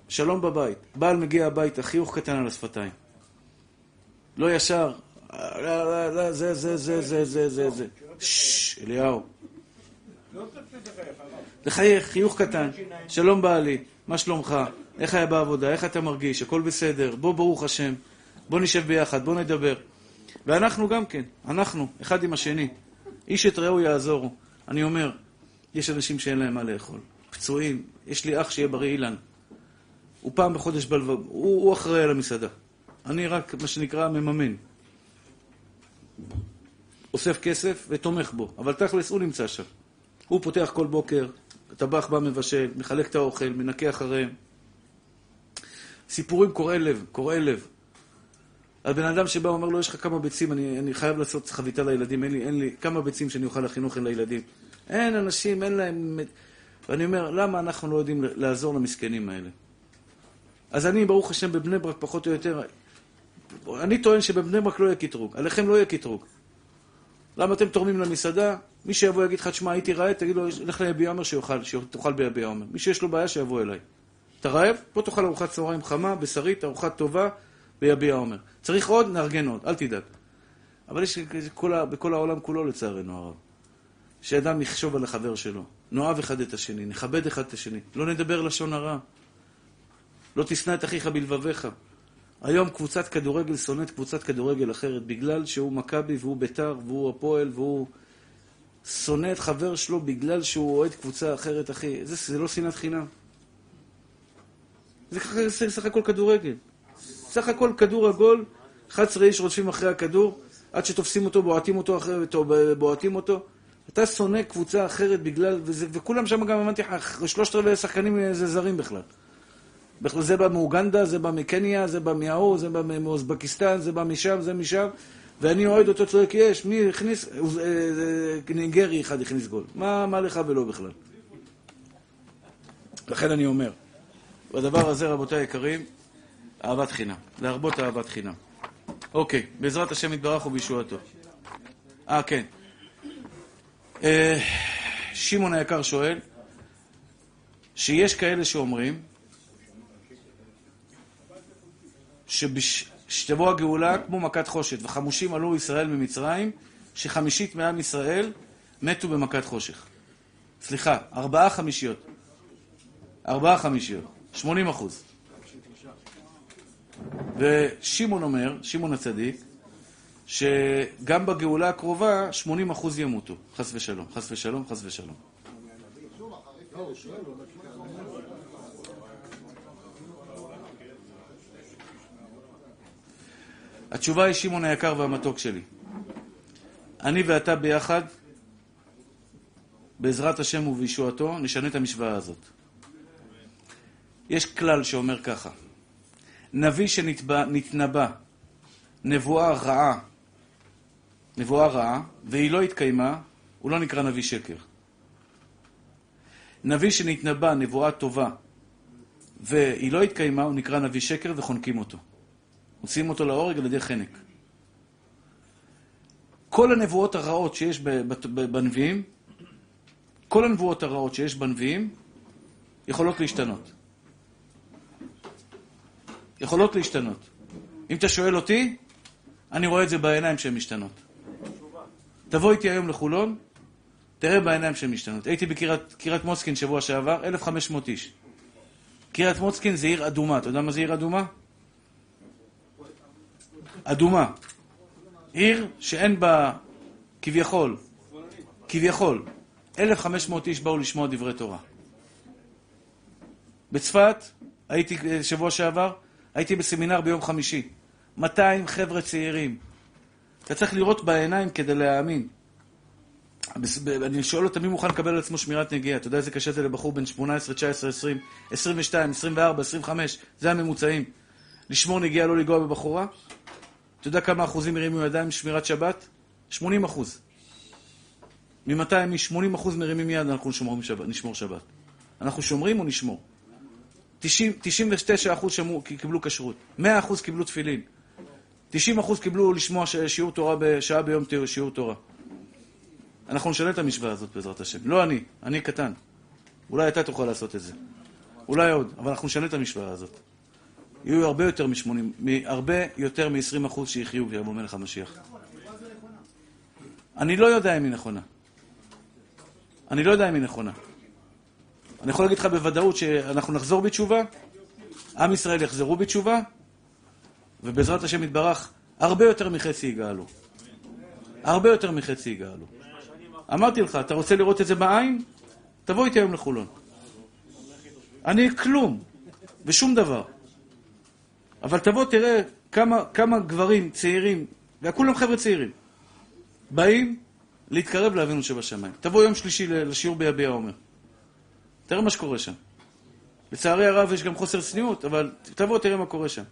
שלום בבית. בעל מגיע הביתה, חיוך קטן על השפתיים. לא ישר, לא, לא, לא, זה, זה, זה, זה, זה, זה, זה. ששש, אליהו. לחייך, חיוך קטן. שלום בעלי, מה שלומך? איך היה בעבודה? איך אתה מרגיש? הכל בסדר? בוא, ברוך השם. בוא נשב ביחד, בוא נדבר. ואנחנו גם כן, אנחנו, אחד עם השני. איש את רעהו יעזורו. אני אומר, יש אנשים שאין להם מה לאכול. פצועים. יש לי אח שיהיה בריא אילן. הוא פעם בחודש בלבב, הוא, הוא אחראי על המסעדה. אני רק, מה שנקרא, מממן. אוסף כסף ותומך בו, אבל תכלס הוא נמצא שם. הוא פותח כל בוקר, הטבח בא מבשל, מחלק את האוכל, מנקה אחריהם. סיפורים קורעי לב, קורעי לב. על בן אדם שבא ואומר לו, יש לך כמה ביצים, אני, אני חייב לעשות חביתה לילדים, אין לי, אין לי כמה ביצים שאני אוכל להכין אוכל לילדים. אין אנשים, אין להם... ואני אומר, למה אנחנו לא יודעים לעזור למסכנים האלה? אז אני, ברוך השם, בבני ברק פחות או יותר... אני טוען שבבני ברק לא יהיה קטרוג, עליכם לא יהיה קטרוג. למה אתם תורמים למסעדה? מי שיבוא יגיד לך, תשמע, הייתי רעב, תגיד לו, לך ליביע עומר שיאכל, שתאכל ביביע עומר. מי שיש לו בעיה, שיבוא אליי. אתה רעב? בוא תאכל ארוחת צהריים חמה, בשרית, ארוחה טובה, ביביע עומר. צריך עוד? נארגן עוד, אל תדאג. אבל יש בכל, בכל העולם כולו, לצערנו הרב, שאדם יחשוב על החבר שלו. נאהב אחד את השני, נכבד אחד את השני. לא נדבר לשון הרע. לא תשנא את אחיך בלבביך. היום קבוצת כדורגל שונאת קבוצת כדורגל אחרת, בגלל שהוא מכבי והוא ביתר והוא הפועל והוא שונא את חבר שלו בגלל שהוא אוהד קבוצה אחרת, אחי. זה, זה לא שנאת חינם. זה סך הכל כדורגל. סך הכל כדור עגול, 11 איש רודפים אחרי הכדור, עד שתופסים אותו, בועטים אותו אחרי, בועטים אותו. אתה שונא קבוצה אחרת בגלל, וזה, וכולם שם גם אמרתי לך, שלושת רבעי השחקנים זה זרים בכלל. זה בא מאוגנדה, זה בא מקניה, זה בא מההוא, זה בא מאוזבקיסטן, זה בא משם, זה משם, ואני אוהד אותו צועק, יש, מי הכניס, אה, אה, ניגרי אחד הכניס גול. מה, מה לך ולא בכלל? לכן אני אומר, בדבר הזה, רבותיי היקרים, אהבת חינם. להרבות אהבת חינם. אוקיי, בעזרת השם יתברך ובישועתו. אה, כן. אה, שמעון היקר שואל, שיש כאלה שאומרים שתבוא הגאולה כמו מכת חושת, וחמושים עלו ישראל ממצרים, שחמישית מעם ישראל מתו במכת חושך. סליחה, ארבעה חמישיות. ארבעה חמישיות. שמונים אחוז. ושמעון אומר, שמעון הצדיק, שגם בגאולה הקרובה 80 אחוז ימותו, חס ושלום, חס ושלום, חס ושלום. התשובה היא שמעון היקר והמתוק שלי. אני ואתה ביחד, בעזרת השם ובישועתו, נשנה את המשוואה הזאת. יש כלל שאומר ככה: נביא שנתנבא נבואה רעה, נבואה רעה, והיא לא התקיימה, הוא לא נקרא נביא שקר. נביא שנתנבא נבואה טובה, והיא לא התקיימה, הוא נקרא נביא שקר וחונקים אותו. מוציאים אותו להורג על ידי חנק. כל הנבואות הרעות שיש בנביאים, כל הנבואות הרעות שיש בנביאים, יכולות להשתנות. יכולות להשתנות. אם אתה שואל אותי, אני רואה את זה בעיניים שהן משתנות. תבוא איתי היום לחולון, תראה בעיניים שהן משתנות. הייתי בקריית מוצקין שבוע שעבר, 1,500 איש. קריית מוצקין זה עיר אדומה. אתה יודע מה זה עיר אדומה? אדומה. עיר שאין בה כביכול, כביכול, 1,500 איש באו לשמוע דברי תורה. בצפת, הייתי אה, שבוע שעבר, הייתי בסמינר ביום חמישי. 200 חבר'ה צעירים. אתה צריך לראות בעיניים כדי להאמין. אני שואל אותם מי מוכן לקבל על עצמו שמירת נגיעה. אתה יודע איזה קשה זה לבחור בן 18, 19, 20, 22, 24, 25, זה הממוצעים. לשמור נגיעה, לא לנגוע בבחורה? אתה יודע כמה אחוזים הרימו ידיים בשמירת שבת? 80 אחוז. מ-200 איש, 80 אחוז מרימים יד, אנחנו שומרים שבת, נשמור שבת. אנחנו שומרים או נשמור? 90, 99 אחוז שמור, קיבלו כשרות. 100 אחוז קיבלו תפילין. 90 אחוז קיבלו לשמוע שיעור תורה בשעה ביום שיעור תורה. אנחנו נשנה את המשוואה הזאת בעזרת השם. לא אני, אני קטן. אולי אתה תוכל לעשות את זה. אולי עוד, אבל אנחנו נשנה את המשוואה הזאת. יהיו הרבה יותר מ-80, הרבה יותר מ-20 אחוז שיחיו כשיבוא מלך המשיח. אני לא יודע אם היא נכונה. אני לא יודע אם היא נכונה. אני יכול להגיד לך בוודאות שאנחנו נחזור בתשובה, עם ישראל יחזרו בתשובה, ובעזרת השם יתברך, הרבה יותר מחצי יגאלו. הרבה יותר מחצי יגאלו. אמרתי לך, אתה רוצה לראות את זה בעין? תבוא איתי היום לחולון. אני כלום, ושום דבר. אבל תבוא, תראה כמה, כמה גברים צעירים, וכולם חבר'ה צעירים, באים להתקרב לאבינו שבשמיים. תבוא יום שלישי לשיעור ביביע עומר. תראה מה שקורה שם. לצערי הרב יש גם חוסר צניעות, אבל תבוא, תראה מה קורה שם.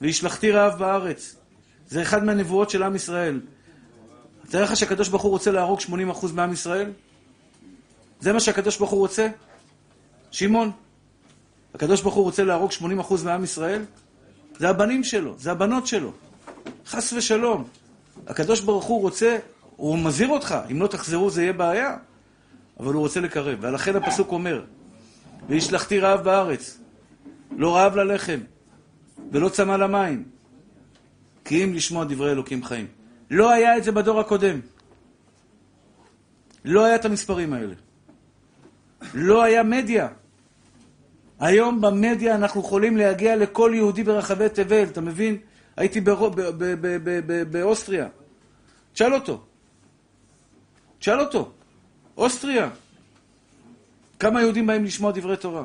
והשלכתי רעב בארץ. זה אחד מהנבואות של עם ישראל. תאר לך שהקדוש ברוך הוא רוצה להרוג 80% מעם ישראל? זה מה שהקדוש ברוך הוא רוצה? שמעון, הקדוש ברוך הוא רוצה להרוג 80% מעם ישראל? זה הבנים שלו, זה הבנות שלו. חס ושלום. הקדוש ברוך הוא רוצה, הוא מזהיר אותך, אם לא תחזרו זה יהיה בעיה. אבל הוא רוצה לקרב, ולכן הפסוק אומר, והשלכתי רעב בארץ, לא רעב ללחם, ולא צמא למים, כי אם לשמוע דברי אלוקים חיים. לא היה את זה בדור הקודם. לא היה את המספרים האלה. לא היה מדיה. היום במדיה אנחנו יכולים להגיע לכל יהודי ברחבי תבל, אתה מבין? הייתי באוסטריה. תשאל אותו. תשאל אותו. אוסטריה. כמה יהודים באים לשמוע דברי תורה?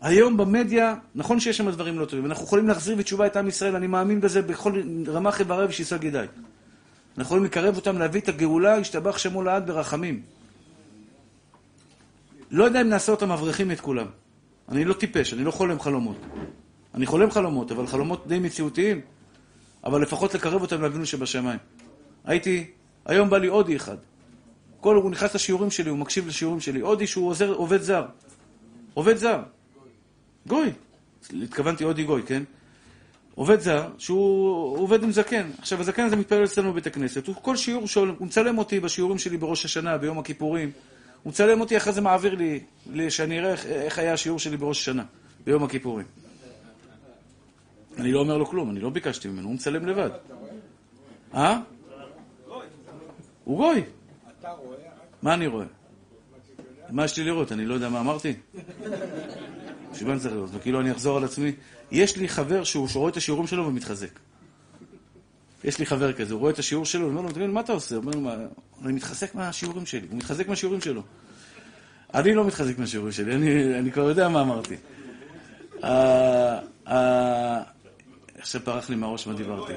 היום במדיה, נכון שיש שם דברים לא טובים, אנחנו יכולים להחזיר בתשובה את עם ישראל, אני מאמין בזה בכל רמ"ח איברי ושיסה גידיי. אנחנו יכולים לקרב אותם, להביא את הגאולה, ישתבח שמו לעד ברחמים. לא יודע אם נעשה אותם אברכים את כולם. אני לא טיפש, אני לא חולם חלומות. אני חולם חלומות, אבל חלומות די מציאותיים. אבל לפחות לקרב אותם לאבינו שבשמיים. הייתי, היום בא לי הודי אחד. כל, הוא נכנס לשיעורים שלי, הוא מקשיב לשיעורים שלי. הודי שהוא עוזר, עובד זר. עובד זר. גוי. התכוונתי הודי גוי, כן? עובד זר, שהוא עובד עם זקן. עכשיו, הזקן הזה מתפלל אצלנו בבית הכנסת. הוא כל שיעור שואל, הוא מצלם אותי בשיעורים שלי בראש השנה, ביום הכיפורים. הוא מצלם אותי, אחרי זה מעביר לי, לי שאני אראה איך, איך היה השיעור שלי בראש השנה, ביום הכיפורים. אני לא אומר לו כלום, אני לא ביקשתי ממנו, הוא מצלם לבד. אה? הוא גוי. מה אני רואה? מה יש לי לראות? אני לא יודע מה אמרתי. בשביל מה אני צריך לראות? וכאילו אני אחזור על עצמי. יש לי חבר שהוא רואה את השיעורים שלו ומתחזק. יש לי חבר כזה, הוא רואה את השיעור שלו, הוא אומר לו, מה אתה עושה? הוא אומר לו, אני מתחזק מהשיעורים שלי. הוא מתחזק מהשיעורים שלו. אני לא מתחזק מהשיעורים שלי, אני, אני כבר יודע מה אמרתי. עכשיו פרח לי מהראש מה דיברתי.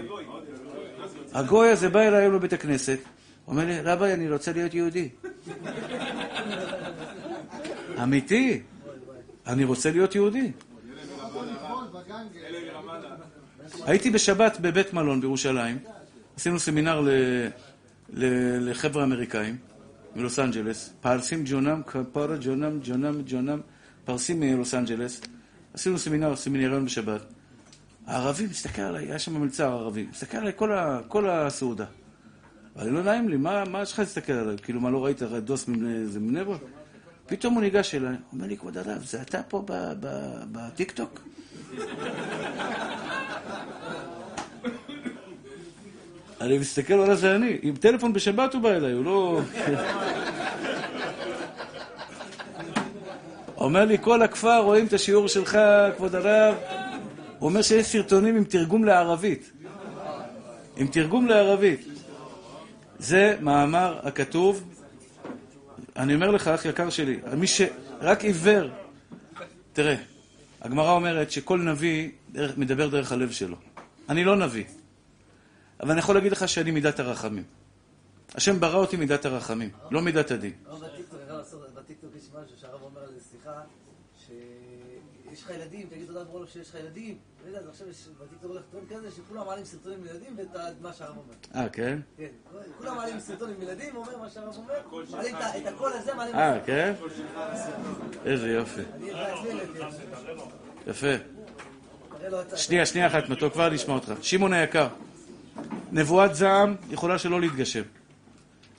הגוי הזה בא אליי היום לבית הכנסת, אומר לי, רבי, אני רוצה להיות יהודי. אמיתי, אני רוצה להיות יהודי. הייתי בשבת בבית מלון בירושלים, עשינו סמינר לחבר'ה אמריקאים מלוס אנג'לס, פרסים جونم, כפרה جونم, جونم, جونم, פרסים מלוס אנג'לס, עשינו סמינר, סמיניריון בשבת. הערבי מסתכל עליי, היה שם מלצר ערבי, מסתכל עליי כל, ה, כל הסעודה. אבל לא נעים לי, מה, יש לך להסתכל עליי? כאילו, מה, לא ראית דוס מבני ברק? פתאום הוא ניגש אליי, אומר לי, כבוד הרב, זה אתה פה בטיקטוק? אני מסתכל על זה אני, עם טלפון בשבת הוא בא אליי, הוא לא... אומר לי, כל הכפר רואים את השיעור שלך, כבוד הרב. הוא אומר שיש סרטונים עם תרגום לערבית. עם תרגום לערבית. זה מאמר הכתוב, אני אומר לך, אח יקר שלי, מי שרק עיוור, תראה, הגמרא אומרת שכל נביא מדבר דרך הלב שלו. אני לא נביא, אבל אני יכול להגיד לך שאני מידת הרחמים. השם ברא אותי מידת הרחמים, לא מידת הדין. בטיקטוק יש משהו שהרב אומר על שיחה, שיש לך ילדים, תגיד תודה ברור שיש לך ילדים. לא יודע, עכשיו יש בטיקטוק הולך טרנד כזה, שכולם מעלים סרטונים עם ילדים ואת מה שהרב אומר. אה, כן? כן. כולם מעלים סרטונים עם ילדים, אומר מה שהרב אומר, מעלים את הקול הזה, מעלים... אה, כן? איזה יופי. יפה. שנייה, שנייה אחת, מתוק, כבר נשמע אותך. שמעון היקר, נבואת זעם יכולה שלא להתגשם.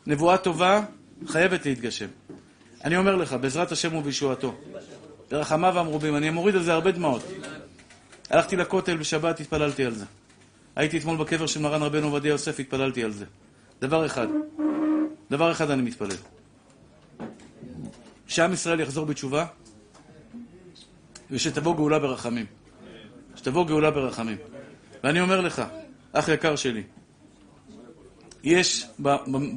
נבואה טובה חייבת להתגשם. אני אומר לך, בעזרת השם ובישועתו, ברחמיו המרובים, אני מוריד על זה הרבה דמעות. הלכתי לכותל בשבת, התפללתי על זה. הייתי אתמול בקבר של מרן רבנו עובדיה יוסף, התפללתי על זה. דבר אחד, דבר אחד אני מתפלל. שעם ישראל יחזור בתשובה, ושתבוא גאולה ברחמים. שתבוא גאולה ברחמים. ואני אומר לך, אח יקר שלי, יש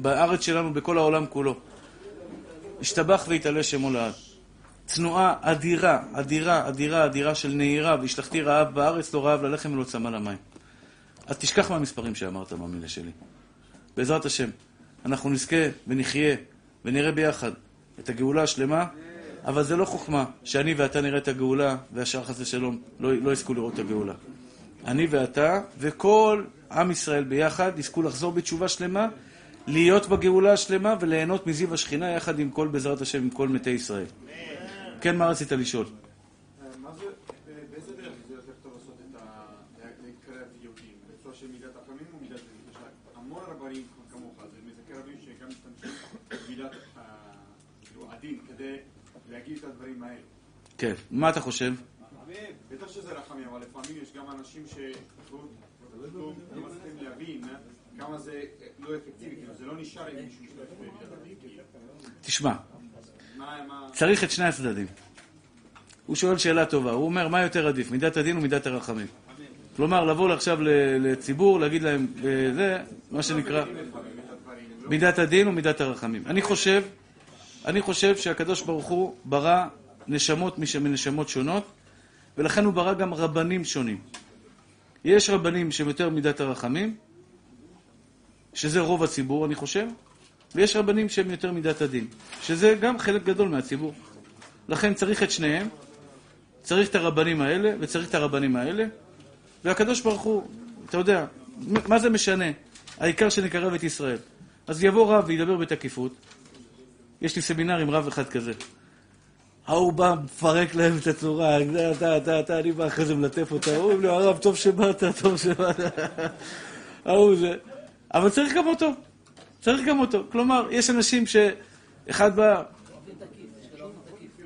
בארץ שלנו, בכל העולם כולו, השתבח והתעלה שמו לעד. תנועה אדירה, אדירה, אדירה, אדירה של נהירה, והשלכתי רעב בארץ, לא רעב ללחם ולא צמא למים. אז תשכח מהמספרים שאמרת במילה שלי. בעזרת השם, אנחנו נזכה ונחיה ונראה ביחד את הגאולה השלמה, אבל זה לא חוכמה שאני ואתה נראה את הגאולה והשאר חס ושלום לא, לא יזכו לראות את הגאולה. אני ואתה וכל עם ישראל ביחד יזכו לחזור בתשובה שלמה, להיות בגאולה השלמה ולהנות מזיו השכינה יחד עם כל, בעזרת השם, עם כל מתי ישראל. כן, מה רצית לשאול? כן, מה אתה חושב? בטח שזה רחמים, אבל לפעמים יש גם אנשים שלא מצליחים להבין כמה זה לא אפקטיבי, כאילו זה לא נשאר עם מישהו תשמע, צריך את שני הצדדים. הוא שואל שאלה טובה, הוא אומר, מה יותר עדיף, מידת הדין או מידת הרחמים? כלומר, לבוא עכשיו לציבור, להגיד להם, זה, מה שנקרא, מידת הדין או מידת הרחמים. אני חושב, אני חושב שהקדוש ברוך הוא ברא נשמות מנשמות שונות, ולכן הוא ברא גם רבנים שונים. יש רבנים שהם יותר מידת הרחמים, שזה רוב הציבור, אני חושב, ויש רבנים שהם יותר מידת הדין, שזה גם חלק גדול מהציבור. לכן צריך את שניהם, צריך את הרבנים האלה וצריך את הרבנים האלה, והקדוש ברוך הוא, אתה יודע, מה זה משנה? העיקר שנקרב את ישראל. אז יבוא רב וידבר בתקיפות. יש לי סמינר עם רב אחד כזה. ההוא בא, מפרק להם את הצורה, אתה, אתה, אתה, אני בא אחרי זה מלטף אותה, הוא אומר לי, הרב, טוב שבאת, טוב שבאת. ההוא זה. אבל צריך גם אותו. צריך גם אותו. כלומר, יש אנשים שאחד בא...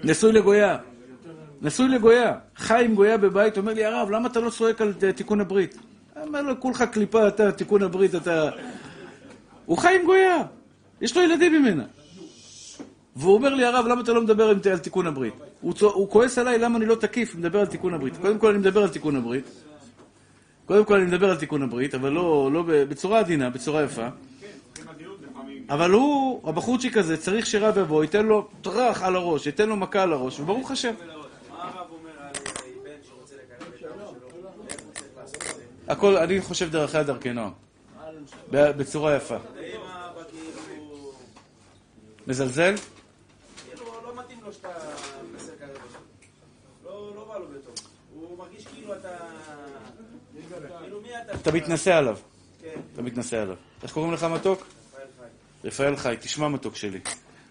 נשוי לגויה. נשוי לגויה. חי עם גויה בבית, אומר לי, הרב, למה אתה לא צועק על תיקון הברית? אומר לו, כולך קליפה, אתה, תיקון הברית, אתה... הוא חי עם גויה. יש לו ילדים ממנה. והוא אומר לי, הרב, למה אתה לא מדבר על תיקון הברית? הוא, הוא כועס עליי למה אני לא תקיף, מדבר על תיקון הברית. קודם כל אני מדבר על תיקון הברית. קודם כל אני מדבר על תיקון הברית, אבל לא, לא בצורה עדינה, בצורה יפה. אבל הוא, הבחורצ'יק הזה, צריך שרב יבוא, ייתן לו טראח על הראש, ייתן לו מכה על הראש, וברוך השם. הכל, אני חושב דרכי דרכי נועם. בצורה יפה. מזלזל? אתה מתנשא עליו. כן. אתה מתנשא עליו. איך קוראים לך מתוק? רפאל חי. תשמע מתוק שלי.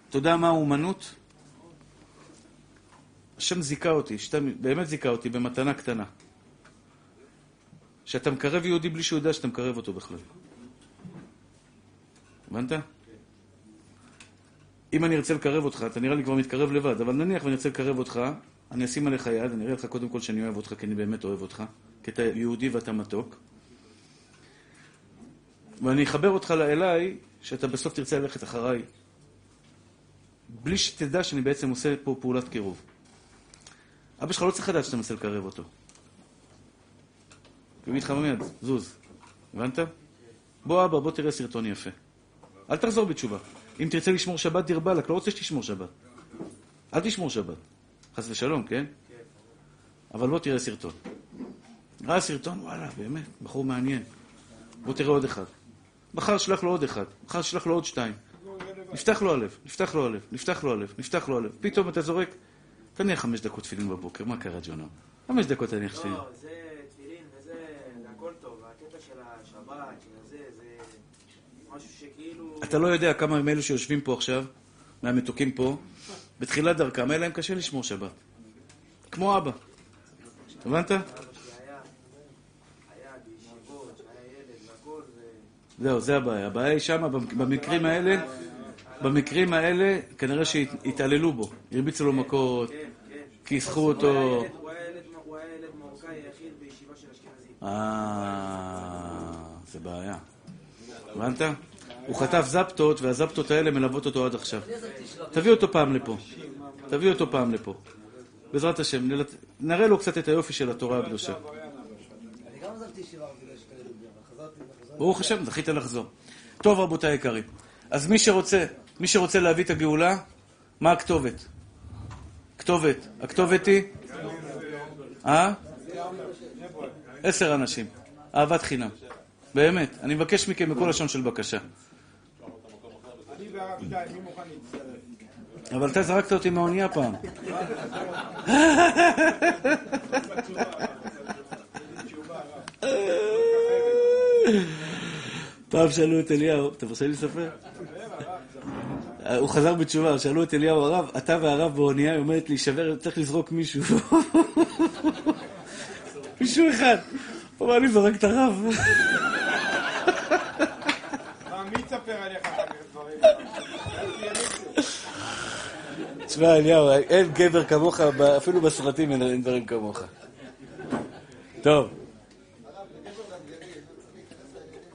אתה יודע מה האומנות? השם זיכה אותי, באמת זיכה אותי במתנה קטנה. שאתה מקרב יהודי בלי שהוא יודע שאתה מקרב אותו בכלל. הבנת? אם אני ארצה לקרב אותך, אתה נראה לי כבר מתקרב לבד, אבל נניח ואני ארצה לקרב אותך, אני אשים עליך יד, אני אראה לך קודם כל שאני אוהב אותך, כי אני באמת אוהב אותך, כי אתה יהודי ואתה מתוק. ואני אחבר אותך אליי, שאתה בסוף תרצה ללכת אחריי, בלי שתדע שאני בעצם עושה פה פעולת קירוב. אבא שלך לא צריך לדעת שאתה מנסה לקרב אותו. הוא יגיד לך מיד, זוז. הבנת? בוא אבא, בוא תראה סרטון יפה. אל תחזור בתשובה. אם תרצה לשמור שבת, דיר באלק, לא רוצה שתשמור שבת. אל תשמור שבת. חס ושלום, כן? אבל בוא תראה סרטון. ראה סרטון, וואלה, באמת, בחור מעניין. בוא תראה עוד אחד. מחר שלח לו עוד אחד, מחר שלח לו עוד שתיים. נפתח לו הלב, נפתח לו הלב, נפתח לו הלב, נפתח לו הלב. פתאום אתה זורק, תניח חמש דקות תפילין בבוקר, מה קרה, ג'ונו? חמש דקות תניח תפילין. לא, זה תפילין וזה, זה הכל טוב. הקטע של השבת, של הזה, זה משהו שכאילו... אתה לא יודע כמה מאלו שיושבים פה עכשיו, מהמתוקים פה, בתחילת דרכם, היה להם קשה לשמור שבת. כמו אבא. הבנת? אבא שלי היה, היה בישיבות, שהיה ילד והכל, זה... זהו, זה הבעיה. הבעיה היא שמה, במקרים האלה, במקרים האלה, כנראה שהתעללו בו. הרביצו לו מכות, כן, כן. כיסחו הוא היה אותו. הוא היה ילד- מרוקאי היחיד בישיבה של אשכנזים. אה, זה בעיה. הבנת? הוא חטף זפטות, והזפטות האלה מלוות אותו עד עכשיו. תביא אותו פעם לפה. תביא אותו פעם לפה. בעזרת השם, נראה לו קצת את היופי של התורה הקדושה. אני גם עזבתי ישיבה בגלל שכאלה דובים, אבל חזרתי וחזרתי. ברוך השם, זכית לחזור. טוב, רבותיי היקרים. אז מי שרוצה, מי שרוצה להביא את הגאולה, מה הכתובת? כתובת. הכתובת היא? אה? עשר אנשים. אהבת חינם. באמת. אני מבקש מכם בכל לשון של בקשה. אבל אתה זרקת אותי מהאונייה פעם. פעם שאלו את אליהו, אתה מרשה לי לספר? הוא חזר בתשובה, שאלו את אליהו הרב, אתה והרב באונייה, היא אומרת לי, שבר, צריך לזרוק מישהו. מישהו אחד. הוא אמר לי, זורק את הרב. מי יספר עליך דברים? תשמע, אליהו, אין גבר כמוך, אפילו בסרטים אין דברים כמוך. טוב.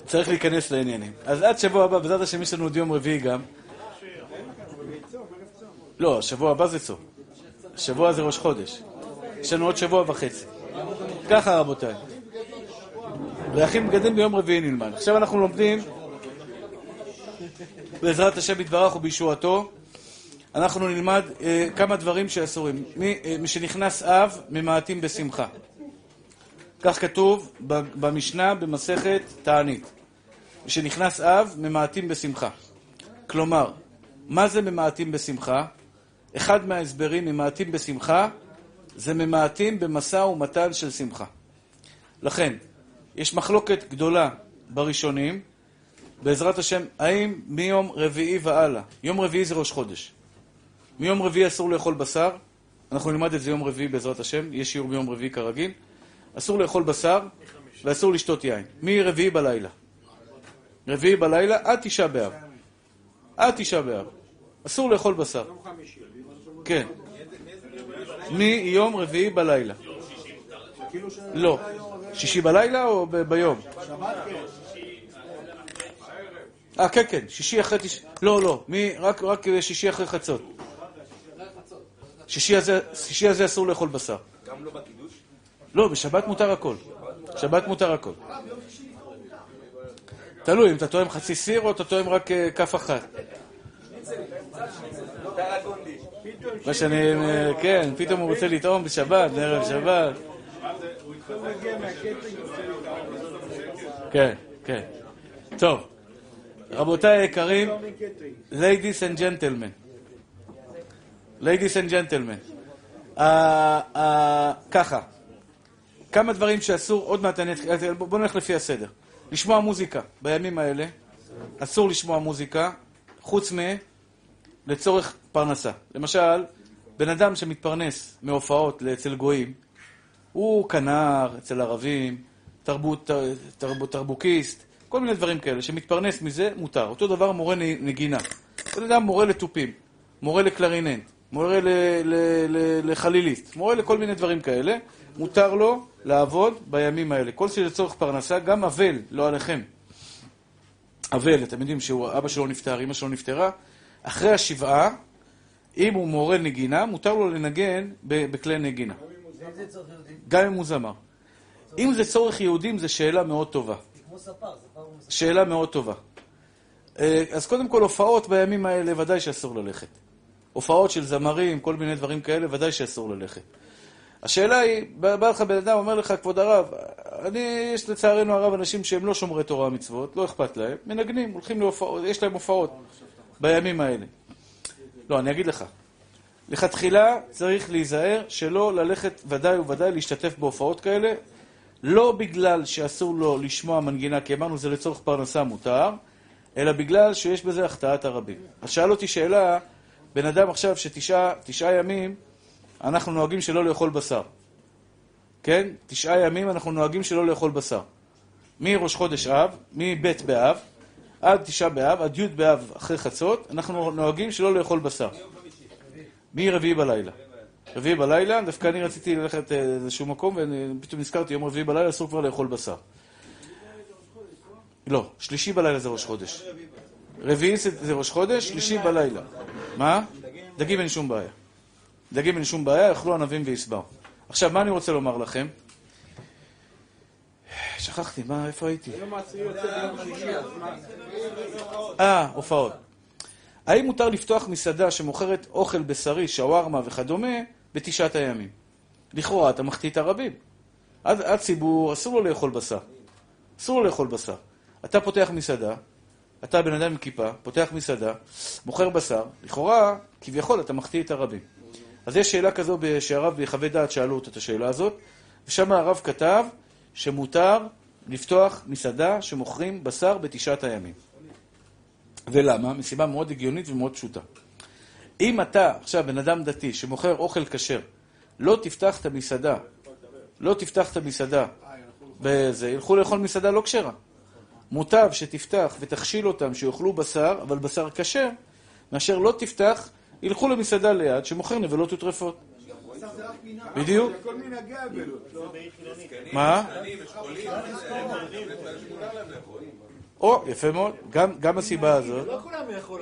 צריך להיכנס לעניינים. אז עד שבוע הבא, בעזרת השם, יש לנו עוד יום רביעי גם. לא, שבוע הבא זה צום. שבוע זה ראש חודש. יש לנו עוד שבוע וחצי. ככה, רבותיי. ואחים בגדים ביום רביעי נלמד. עכשיו אנחנו לומדים, בעזרת השם יתברך ובישועתו, אנחנו נלמד אה, כמה דברים שאסורים. מי, אה, אב, ממעטים בשמחה. כך כתוב במשנה במסכת תענית. משנכנס אב, ממעטים בשמחה. כלומר, מה זה ממעטים בשמחה? אחד מההסברים, ממעטים בשמחה, זה ממעטים במשא ומתן של שמחה. לכן, יש מחלוקת גדולה בראשונים, בעזרת השם, האם מיום רביעי והלאה, יום רביעי זה ראש חודש, מיום רביעי אסור לאכול בשר, אנחנו נלמד את זה יום רביעי בעזרת השם, יש שיעור ביום רביעי כרגיל, אסור לאכול בשר ואסור לשתות יין, מרביעי בלילה. רביעי בלילה עד תשעה באב. עד תשעה באב. אסור לאכול בשר. כן. מיום רביעי בלילה. לא. שישי בלילה או ביום? אה, כן, כן, שישי אחרי תש... לא, לא. רק, רק שישי אחרי חצות. שישי הזה, שישי הזה אסור לאכול בשר. גם לא בקידוש? לא, בשבת מותר הכל. שבת מותר הכל. תלוי, אם אתה טועם חצי סיר או אתה טועם רק אה, כף אחת. מה שאני, אה, כן, פתאום הוא רוצה לטעום בשבת, בערב שבת. כן, כן. טוב, רבותיי היקרים, ladies and gentlemen, ladies and gentlemen, ככה, כמה דברים שאסור, עוד מעט אני אתחיל, בואו נלך לפי הסדר. לשמוע מוזיקה בימים האלה, אסור לשמוע מוזיקה, חוץ מ... לצורך פרנסה. למשל, בן אדם שמתפרנס מהופעות אצל גויים, הוא כנר אצל ערבים, תרבות, תרבות, תרבוקיסט, כל מיני דברים כאלה, שמתפרנס מזה, מותר. אותו דבר מורה נגינה. בן אדם מורה לתופים, מורה לקלריננט, מורה ל- ל- ל- לחליליסט, מורה לכל מיני דברים כאלה, מותר לו לעבוד בימים האלה. כל שזה לצורך פרנסה, גם אבל, לא עליכם. אבל, אתם יודעים שאבא שלו נפטר, אמא שלו נפטרה, אחרי השבעה, אם הוא מורה נגינה, מותר לו לנגן בכלי נגינה. גם אם הוא זמר. אם זה צורך יהודים, זו שאלה מאוד טובה. שאלה מאוד טובה. אה, אז קודם כל, הופעות בימים האלה ודאי שאסור ללכת. הופעות של זמרים, כל מיני דברים כאלה, ודאי שאסור ללכת. השאלה היא, בא בא לך בן אדם, אומר לך, כבוד הרב, אני, יש לצערנו הרב אנשים שהם לא שומרי תורה ומצוות, לא אכפת להם, מנגנים, הולכים להופעות, יש להם הופעות בימים האלה. לא, אני אגיד לך. לכתחילה צריך להיזהר שלא ללכת ודאי וודאי להשתתף בהופעות כאלה, לא בגלל שאסור לו לשמוע מנגינה, כי אמרנו זה לצורך פרנסה מותר, אלא בגלל שיש בזה החטאת הרבים. אז שאל אותי שאלה, בן אדם עכשיו שתשעה ימים אנחנו נוהגים שלא לאכול בשר. כן? תשעה ימים אנחנו נוהגים שלא לאכול בשר. מראש חודש אב, מב' באב, עד תשעה באב, עד י' באב אחרי חצות, אנחנו נוהגים שלא לאכול בשר. מרביעי בלילה. רביעי בלילה, דווקא אני רציתי ללכת לאיזשהו מקום, ופתאום נזכרתי, יום רביעי בלילה אסור כבר לאכול בשר. לא, שלישי בלילה זה ראש חודש. רביעי זה ראש חודש, שלישי בלילה. מה? דגים אין שום בעיה. דגים אין שום בעיה, יאכלו ענבים ויסבר. עכשיו, מה אני רוצה לומר לכם? שכחתי, מה, איפה הייתי? אה, הופעות. האם מותר לפתוח מסעדה שמוכרת אוכל בשרי, שווארמה וכדומה, בתשעת הימים? לכאורה, אתה מחטיא את הרבים. הציבור, אסור לו לאכול בשר. אסור לו לאכול בשר. אתה פותח מסעדה, אתה בן אדם עם כיפה, פותח מסעדה, מוכר בשר, לכאורה, כביכול, אתה מחטיא את הרבים. אז יש שאלה כזו שהרב בחווי דעת שאלו אותו את השאלה הזאת, ושם הרב כתב שמותר לפתוח מסעדה שמוכרים בשר בתשעת הימים. ולמה? מסיבה מאוד הגיונית ומאוד פשוטה. אם אתה עכשיו בן אדם דתי שמוכר אוכל כשר, לא תפתח את המסעדה, לא תפתח את המסעדה, וזה, ילכו לאכול מסעדה לא כשרה. מוטב שתפתח ותכשיל אותם שיאכלו בשר, אבל בשר כשר, מאשר לא תפתח, ילכו למסעדה ליד שמוכר נבלות וטרפות. בדיוק. מה? או, יפה מאוד, גם הסיבה הזאת. לא כולם יכלו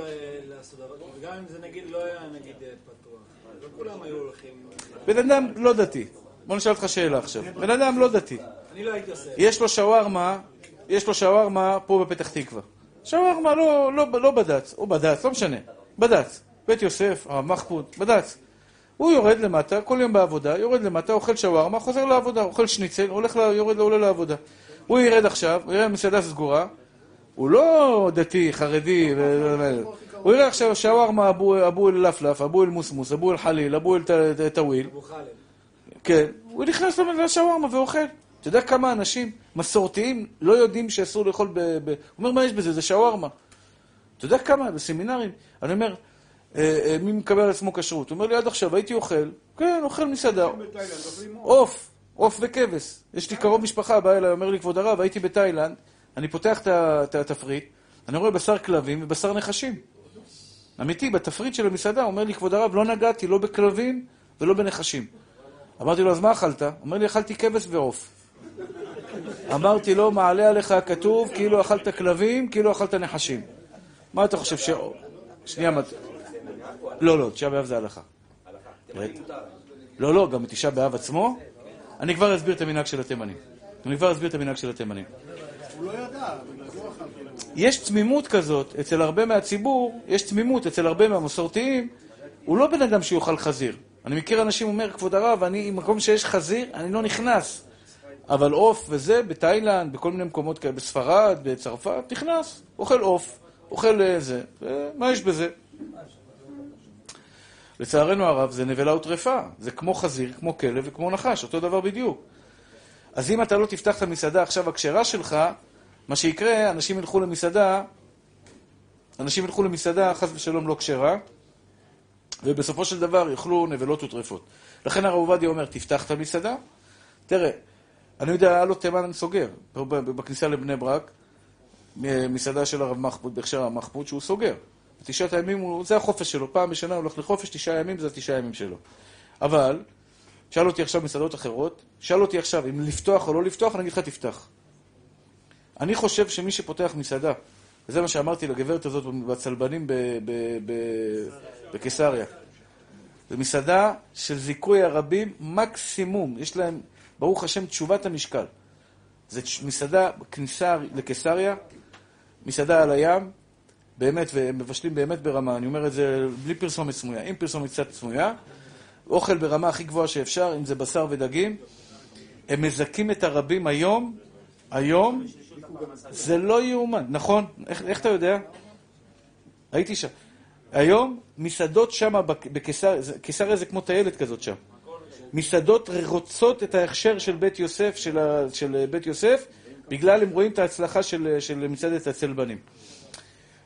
לעשות, גם אם זה נגיד לא היה נגיד פתוח. לא כולם היו הולכים... בן אדם לא דתי. בוא נשאל אותך שאלה עכשיו. בן אדם לא דתי. אני לא הייתי עושה. יש לו שווארמה, יש לו שווארמה פה בפתח תקווה. שווארמה לא, לא, לא בד"ץ, או בד"ץ, לא משנה. בד"ץ. בית יוסף, הרב מחפוד, בד"ץ. הוא יורד למטה, כל יום בעבודה, יורד למטה, אוכל שווארמה, חוזר לעבודה, אוכל שניצל, הולך, יורד, עולה לעבודה. הוא ירד עכשיו, הוא יראה מסעדה סגורה, הוא לא דתי, חרדי, הוא יראה עכשיו שווארמה, אבו אל לפלף, אבו אל מוסמוס, אבו אל חליל, אבו אל טוויל. כן, הוא נכנס לשווארמה ואוכל. אתה יודע כמה אנשים מסורתיים לא יודעים שאסור לאכול ב... הוא אומר, מה יש בזה? זה שווארמה. אתה יודע כמה? בסמינרים. אני אומר, מי מקבל על עצמו כשרות? הוא אומר לי, עד עכשיו הייתי אוכל, כן, אוכל מסעדה. עוף, עוף וכבש. יש לי קרוב משפחה, בא אליי, אומר לי, כבוד הרב, הייתי בתאילנד, אני פותח את התפריט, אני רואה בשר כלבים ובשר נחשים. אמיתי, בתפריט של המסעדה, אומר לי, כבוד הרב, לא נגעתי לא בכלבים ולא בנחשים. אמרתי לו, אז מה אכלת? אומר לי, אכלתי כבש ועוף. אמרתי לו, מעלה עליך הכתוב, כאילו אכלת כלבים, כאילו אכלת נחשים. מה אתה חושב ש... שנייה, לא, לא, תשעה באב זה הלכה. לא, לא, גם בתשעה באב עצמו. אני כבר אסביר את המנהג של התימנים. אני כבר אסביר את המנהג של התימנים. לא יש תמימות כזאת אצל הרבה מהציבור, יש תמימות אצל הרבה מהמסורתיים, הוא לא בן אדם שיאכל חזיר. אני מכיר אנשים אומר, כבוד הרב, אני, במקום שיש חזיר, אני לא נכנס. אבל עוף וזה, בתאילנד, בכל מיני מקומות כאלה, בספרד, בצרפת, נכנס, אוכל עוף, אוכל זה, מה יש בזה? לצערנו הרב, זה נבלה וטרפה. זה כמו חזיר, כמו כלב וכמו נחש, אותו דבר בדיוק. אז אם אתה לא תפתח את המסעדה עכשיו הכשרה שלך, מה שיקרה, אנשים ילכו למסעדה, אנשים ילכו למסעדה, חס ושלום לא כשרה, ובסופו של דבר יאכלו נבלות וטרפות. לכן הרב עובדיה אומר, תפתח את המסעדה. תראה, אני יודע, היה לו תימן סוגר, בכניסה לבני ברק, מסעדה של הרב מחפוד, בהכשר הרב מחפוד, שהוא סוגר. תשעת הימים, זה החופש שלו. פעם בשנה הוא הולך לחופש, תשעה ימים זה התשעה ימים שלו. אבל, שאל אותי עכשיו מסעדות אחרות, שאל אותי עכשיו אם לפתוח או לא לפתוח, אני אגיד לך תפתח. אני חושב שמי שפותח מסעדה, וזה מה שאמרתי לגברת הזאת בצלבנים בקיסריה, זו מסעדה של זיכוי הרבים מקסימום, יש להם, ברוך השם, תשובת המשקל. זו מסעדה, כניסה לקיסריה, מסעדה על הים, באמת, והם מבשלים באמת ברמה, אני אומר את זה בלי פרסומת סמויה, עם פרסומת קצת סמויה, אוכל ברמה הכי גבוהה שאפשר, אם זה בשר ודגים, הם מזכים את הרבים היום, היום, זה לא יאומן, נכון? איך, איך אתה יודע? הייתי שם. היום, מסעדות שם בקיסריה, קיסריה זה כמו טיילת כזאת שם. מסעדות רוצות את ההכשר של בית יוסף, של, ה, של בית יוסף, בגלל הם רואים את ההצלחה של, של מסעדת הצלבנים.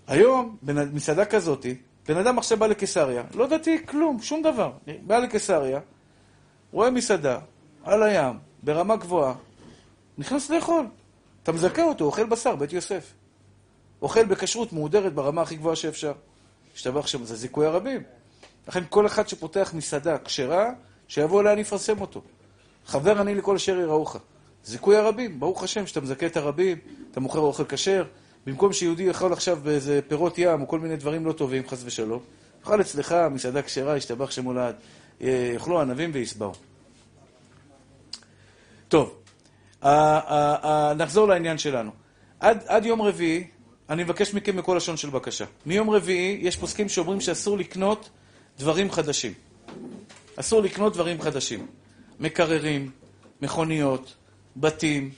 היום, במסעדה כזאת, בן אדם עכשיו בא לקיסריה, לא דתי כלום, שום דבר. בא לקיסריה, רואה מסעדה, על הים, ברמה גבוהה, נכנס לאכול. אתה מזכה אותו, אוכל בשר, בית יוסף. אוכל בכשרות מהודרת ברמה הכי גבוהה שאפשר. השתבח שם, זה זיכוי הרבים. לכן כל אחד שפותח מסעדה כשרה, שיבוא אליה אני אפרסם אותו. חבר אני לכל אשר יראוך. זיכוי הרבים, ברוך השם, שאתה מזכה את הרבים, אתה מוכר אוכל כשר, במקום שיהודי יאכל עכשיו באיזה פירות ים או כל מיני דברים לא טובים, חס ושלום, יאכל אצלך מסעדה כשרה, ישתבח שם הולד, יאכלו ענבים וישבעו. טוב, נחזור לעניין שלנו. עד, עד יום רביעי, אני מבקש מכם בכל לשון של בקשה. מיום רביעי יש פוסקים שאומרים שאסור לקנות דברים חדשים. אסור לקנות דברים חדשים. מקררים, מכוניות, בתים,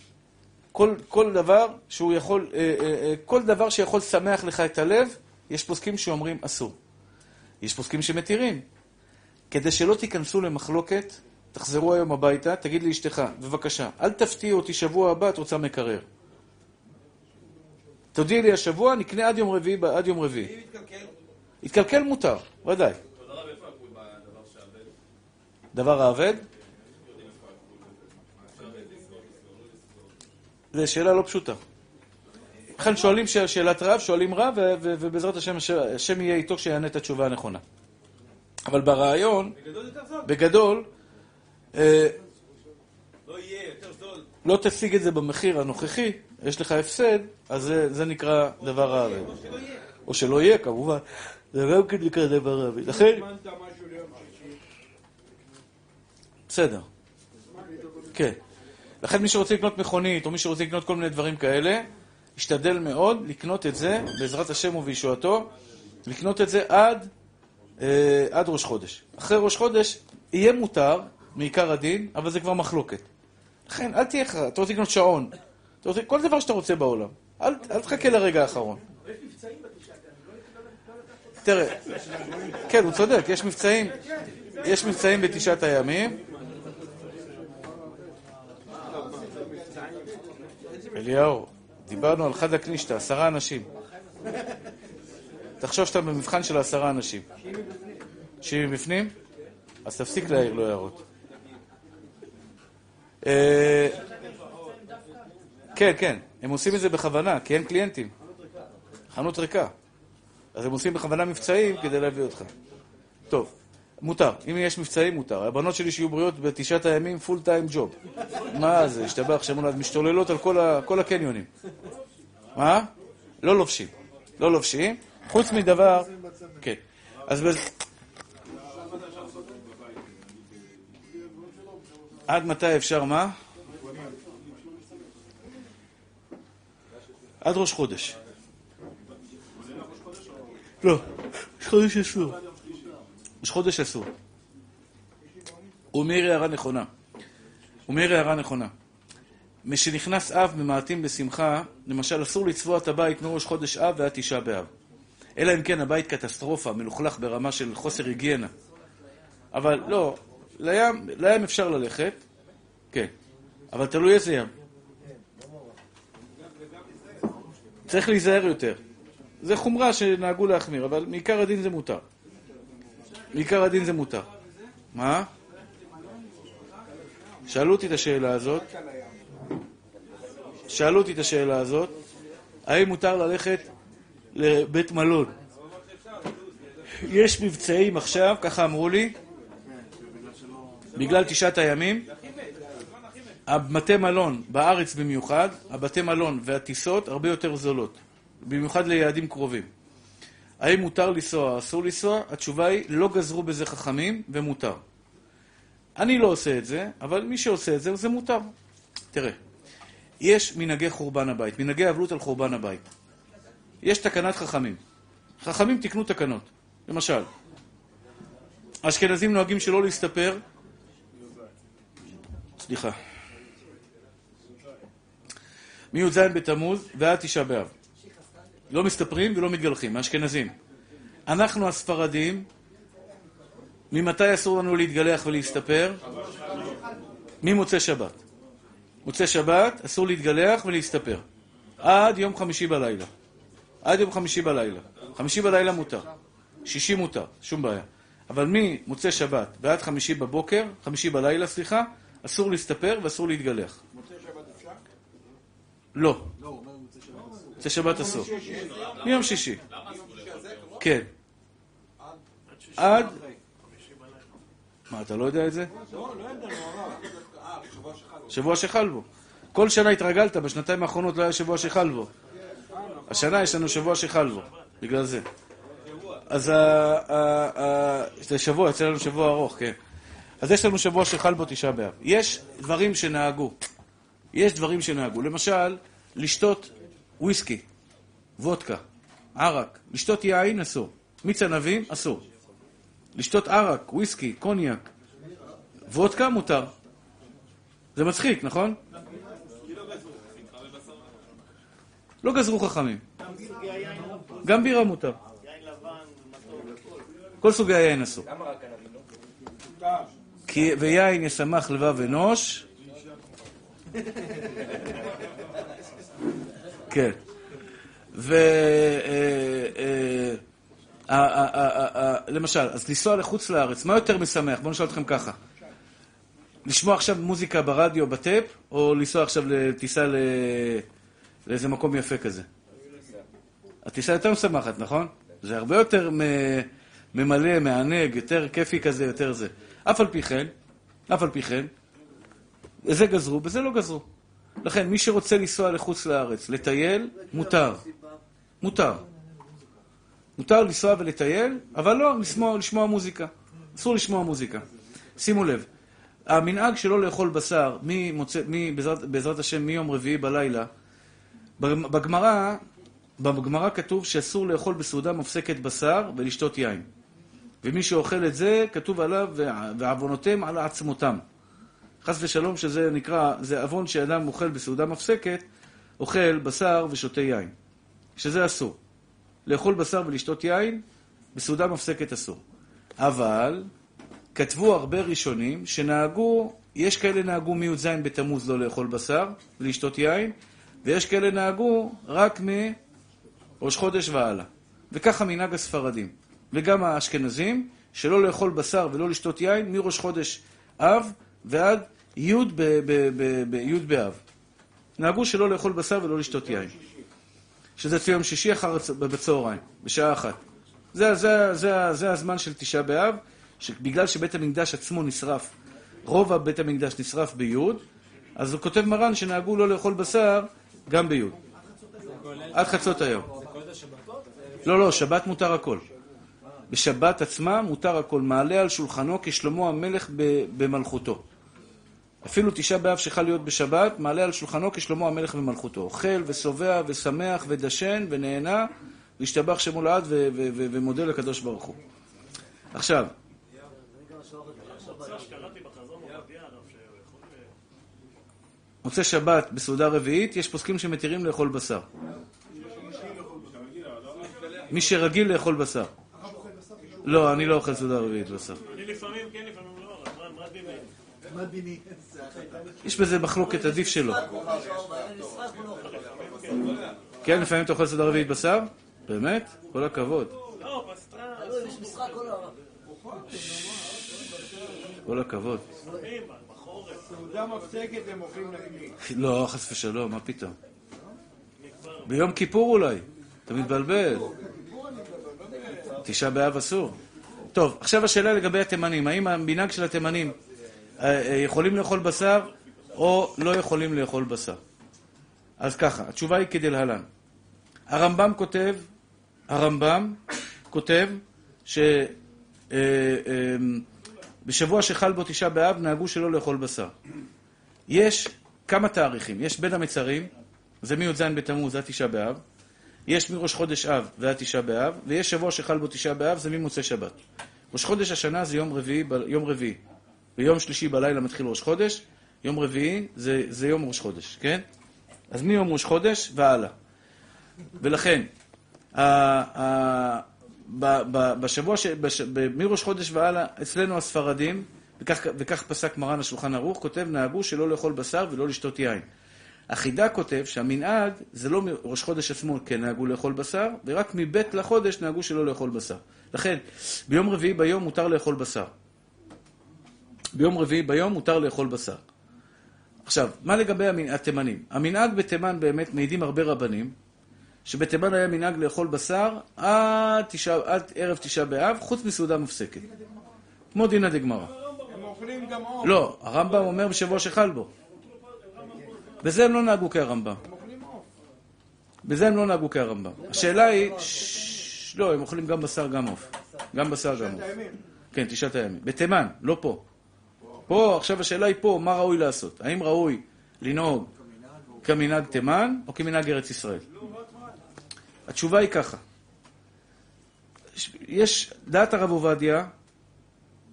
כל, כל דבר שהוא יכול, אה, אה, אה, כל דבר שיכול לשמח לך את הלב, יש פוסקים שאומרים אסור. יש פוסקים שמתירים. כדי שלא תיכנסו למחלוקת, תחזרו היום הביתה, תגיד לאשתך, בבקשה, אל תפתיעו אותי שבוע הבא, את רוצה מקרר. תודיעי לי השבוע, נקנה עד יום רביעי, עד יום רביעי. אם יתקלקל? יתקלקל מותר, ודאי. דבר האבד? זו שאלה לא פשוטה. לכן שואלים שאלת רב, שואלים רב, ובעזרת השם, השם יהיה איתו כשיענה את התשובה הנכונה. אבל ברעיון, בגדול, אה, לא, לא תשיג את זה במחיר הנוכחי, יש לך הפסד, אז זה, זה נקרא דבר האבד. או שלא יהיה, כמובן. זה גם כן נקרא דבר האבד. לכן... בסדר. כן. לכן מי שרוצה לקנות מכונית, או מי שרוצה לקנות כל מיני דברים כאלה, ישתדל מאוד לקנות את זה, בעזרת השם ובישועתו, לקנות את זה עד, אה, עד ראש חודש. אחרי ראש חודש יהיה מותר, מעיקר הדין, אבל זה כבר מחלוקת. לכן, אל תהיה אתה רוצה לקנות שעון, אתה רוצה, כל דבר שאתה רוצה בעולם. אל, אל תחכה לרגע האחרון. תראה, כן, הוא צודק, יש מבצעים, יש מבצעים בתשעת הימים. אליהו, דיברנו על חד הקנישתא, עשרה אנשים. תחשוב שאתה במבחן של עשרה אנשים. שיהיו בפנים? אז תפסיק להעיר לו הערות. אה, כן, כן, הם עושים את זה בכוונה, כי אין קליינטים. חנות ריקה. אז הם עושים בכוונה מבצעים כדי להביא אותך. טוב, מותר. אם יש מבצעים, מותר. הבנות שלי שיהיו בריאות בתשעת הימים, פול טיים ג'וב. מה זה, השתבח שם הולד, משתוללות על כל, ה, כל הקניונים. מה? לא לובשים. לא לובשים. חוץ מדבר... כן. אז... עד מתי אפשר מה? עד ראש חודש. לא, ראש חודש אסור. ראש חודש אסור. הוא מעיר הערה נכונה. הוא מעיר הערה נכונה. משנכנס אב ממעטים בשמחה, למשל אסור לצבוע את הבית מראש חודש אב ועד תשעה באב. אלא אם כן הבית קטסטרופה, מלוכלך ברמה של חוסר היגיינה. אבל לא, לים, לים אפשר ללכת, כן, אבל תלוי איזה ים. צריך להיזהר יותר. זה חומרה שנהגו להחמיר, אבל מעיקר הדין זה מותר. מעיקר הדין זה מותר. מה? שאלו אותי את השאלה הזאת. שאלו אותי את השאלה הזאת, האם מותר ללכת לבית מלון? יש מבצעים עכשיו, ככה אמרו לי, בגלל תשעת הימים, הבתי מלון, בארץ במיוחד, הבתי מלון והטיסות הרבה יותר זולות, במיוחד ליעדים קרובים. האם מותר לנסוע או אסור לנסוע? התשובה היא, לא גזרו בזה חכמים, ומותר. אני לא עושה את זה, אבל מי שעושה את זה, זה מותר. תראה, יש מנהגי חורבן הבית, מנהגי אבלות על חורבן הבית. יש תקנת חכמים. חכמים תיקנו תקנות. למשל, האשכנזים נוהגים שלא להסתפר, סליחה, מי"ז בתמוז ועד תשעה באב. לא מסתפרים ולא מתגלחים, האשכנזים. אנחנו הספרדים, ממתי אסור לנו להתגלח ולהסתפר? ממוצאי שבת. מוצאי שבת אסור להתגלח ולהסתפר. עד יום חמישי בלילה. עד יום חמישי בלילה. חמישי בלילה מותר. שישי מותר, שום בעיה. אבל ממוצאי שבת ועד חמישי בבוקר, חמישי בלילה, סליחה, אסור להסתפר ואסור להתגלח. מוצאי שבת אפשר? לא. מוצאי שבת אסור. מיום שישי. כן. עד... מה, אתה לא יודע את זה? לא, לא. אה, שחל. שבוע שחל בו. כל שנה התרגלת, בשנתיים האחרונות לא היה שבוע שחל בו. השנה יש לנו שבוע שחל בו, בגלל זה. אז ה- ה- ה- זה שבוע, יוצא לנו שבוע ארוך, כן. אז יש לנו שבוע שחל בו תשעה באב. יש דברים שנהגו. יש דברים שנהגו. למשל, לשתות וויסקי, וודקה, ערק. לשתות יין אסור. מיץ ענבים אסור. לשתות ערק, וויסקי, קוניאק, וודקה מותר. זה מצחיק, נכון? לא גזרו חכמים. גם בירה מותר. כל סוגי היין אסור. כי ויין ישמח לבב אנוש. כן. אה, אה, אה, למשל, אז לנסוע לחוץ לארץ, מה יותר משמח? בואו נשאל אתכם ככה. לשמוע עכשיו מוזיקה ברדיו, בטאפ, או לנסוע עכשיו לטיסה. לאיזה מקום יפה כזה? הטיסה יותר משמחת, נכון? זה הרבה יותר ממלא, מענג, יותר כיפי כזה, יותר זה. אף על פי כן, אף על פי כן, בזה גזרו, בזה לא גזרו. לכן, מי שרוצה לנסוע לחוץ לארץ, לטייל, מותר. מותר. מותר לנסוע ולטייל, אבל לא לשמוע, לשמוע מוזיקה. אסור לשמוע מוזיקה. שימו לב, המנהג שלא לאכול בשר, ממוצא, מ, בעזרת, בעזרת השם, מיום רביעי בלילה, בגמרא, בגמרא כתוב שאסור לאכול בסעודה מופסקת בשר ולשתות יין. ומי שאוכל את זה, כתוב עליו, "וע- ועוונותיהם על עצמותם. חס ושלום שזה נקרא, זה עוון שאדם אוכל בסעודה מפסקת, אוכל בשר ושותה יין. שזה אסור. לאכול בשר ולשתות יין, בסעודה מפסקת אסור. אבל, כתבו הרבה ראשונים שנהגו, יש כאלה נהגו מי"ז בתמוז לא לאכול בשר ולשתות יין, ויש כאלה נהגו רק מראש חודש והלאה. וככה מנהג הספרדים. וגם האשכנזים, שלא לאכול בשר ולא לשתות יין מראש חודש אב ועד י' ב- ב- ב- ב- י' באב. נהגו שלא לאכול בשר ולא לשתות יין. שזה אצל יום שישי אחר. בצהריים, בשעה אחת. זה, זה, זה, זה הזמן של תשעה באב, שבגלל שבית המקדש עצמו נשרף, רוב בית המקדש נשרף ביוד, אז הוא כותב מרן שנהגו לא לאכול בשר גם ביוד. עד חצות היום. לא, לא, שבת מותר הכל. בשבת עצמה מותר הכל. מעלה על שולחנו כשלמה המלך במלכותו. אפילו תשעה באב שחל להיות בשבת, מעלה על שולחנו כשלמה המלך במלכותו. אוכל ושובע ושמח ודשן ונהנה, והשתבח שמו לעד ומודה לקדוש ברוך הוא. עכשיו, מוצא שבת בסעודה רביעית, יש פוסקים שמתירים לאכול בשר. מי שרגיל לאכול בשר. לא, אני לא אוכל סעודה רביעית בשר. אני לפעמים כן, לפעמים לא, אבל מה- מה דיני? יש בזה מחלוקת, עדיף שלא. לא. כן, לפעמים אתה אוכל סעודה רביעית בשר? באמת? כל הכבוד. כל הכבוד. לא, חס ושלום, מה פתאום? ביום כיפור אולי. אתה מתבלבל. תשעה באב אסור. טוב, עכשיו השאלה לגבי התימנים. האם המנהג של התימנים יכולים לאכול בשר או לא יכולים לאכול בשר? אז ככה, התשובה היא כדלהלן. הרמב"ם כותב, הרמב"ם כותב ש... אה, אה, שחל בו תשעה באב נהגו שלא לאכול בשר. יש כמה תאריכים. יש בין המצרים, זה מי"ז בתמוז, זה תשעה באב. יש מראש חודש אב ועד תשעה באב, ויש שבוע שחל בו תשעה באב, זה ממוצאי שבת. ראש חודש השנה זה יום רביעי, יום רביעי. ביום שלישי בלילה מתחיל ראש חודש, יום רביעי זה, זה יום ראש חודש, כן? אז מיום ראש חודש והלאה. ולכן, ה, ה, ב, ב, בשבוע, ש, בש, ב, מראש חודש והלאה, אצלנו הספרדים, וכך, וכך פסק מרן השולחן ערוך, כותב נהגו שלא לאכול בשר ולא לשתות יין. החידה כותב שהמנהג זה לא מראש חודש עצמו כן נהגו לאכול בשר, ורק מבית לחודש נהגו שלא לאכול בשר. לכן, ביום רביעי ביום מותר לאכול בשר. ביום רביעי ביום מותר לאכול בשר. עכשיו, מה לגבי התימנים? המנהג בתימן באמת מעידים הרבה רבנים, שבתימן היה מנהג לאכול בשר עד, תשע, עד ערב תשעה באב, חוץ מסעודה מופסקת. כמו דינא דגמרא. הם אוכלים גם עוף. לא, הרמב"ם אומר בשבוע שחל בו. בזה הם לא נהגו כהרמב"ם. בזה הם לא נהגו כהרמב"ם. השאלה היא... לא, הם אוכלים גם בשר, גם עוף. גם בשר, גם עוף. כן, תשעת הימים. בתימן, לא פה. פה, עכשיו השאלה היא פה, מה ראוי לעשות? האם ראוי לנהוג כמנהג תימן או כמנהג ארץ ישראל? התשובה היא ככה. יש דעת הרב עובדיה,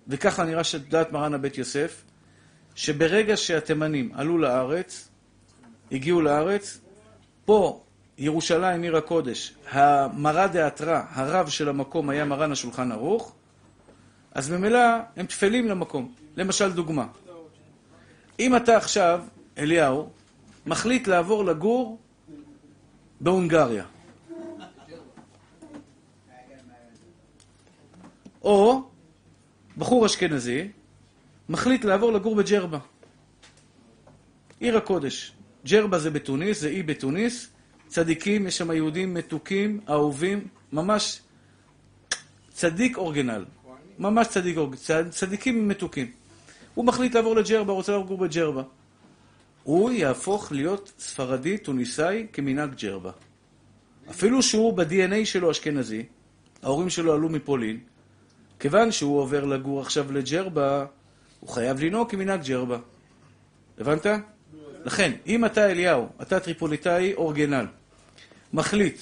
וככה נראה שדעת מרן הבית יוסף, שברגע שהתימנים עלו לארץ, הגיעו לארץ, פה ירושלים עיר הקודש, המרא דאתרא, הרב של המקום היה מרן השולחן ערוך, אז ממילא הם טפלים למקום. למשל דוגמה. אם אתה עכשיו, אליהו, מחליט לעבור לגור בהונגריה, או בחור אשכנזי מחליט לעבור לגור בג'רבה, עיר הקודש. ג'רבה זה בתוניס, זה אי בתוניס, צדיקים, יש שם יהודים מתוקים, אהובים, ממש צדיק אורגינל. ממש צדיק צד, צדיקים מתוקים. הוא מחליט לעבור לג'רבה, רוצה לגור בג'רבה. הוא יהפוך להיות ספרדי, טוניסאי, כמנהג ג'רבה. אפילו שהוא ב-DNA שלו אשכנזי, ההורים שלו עלו מפולין, כיוון שהוא עובר לגור עכשיו לג'רבה, הוא חייב לנהוג כמנהג ג'רבה. הבנת? לכן, אם אתה אליהו, אתה טריפוליטאי אורגינל, מחליט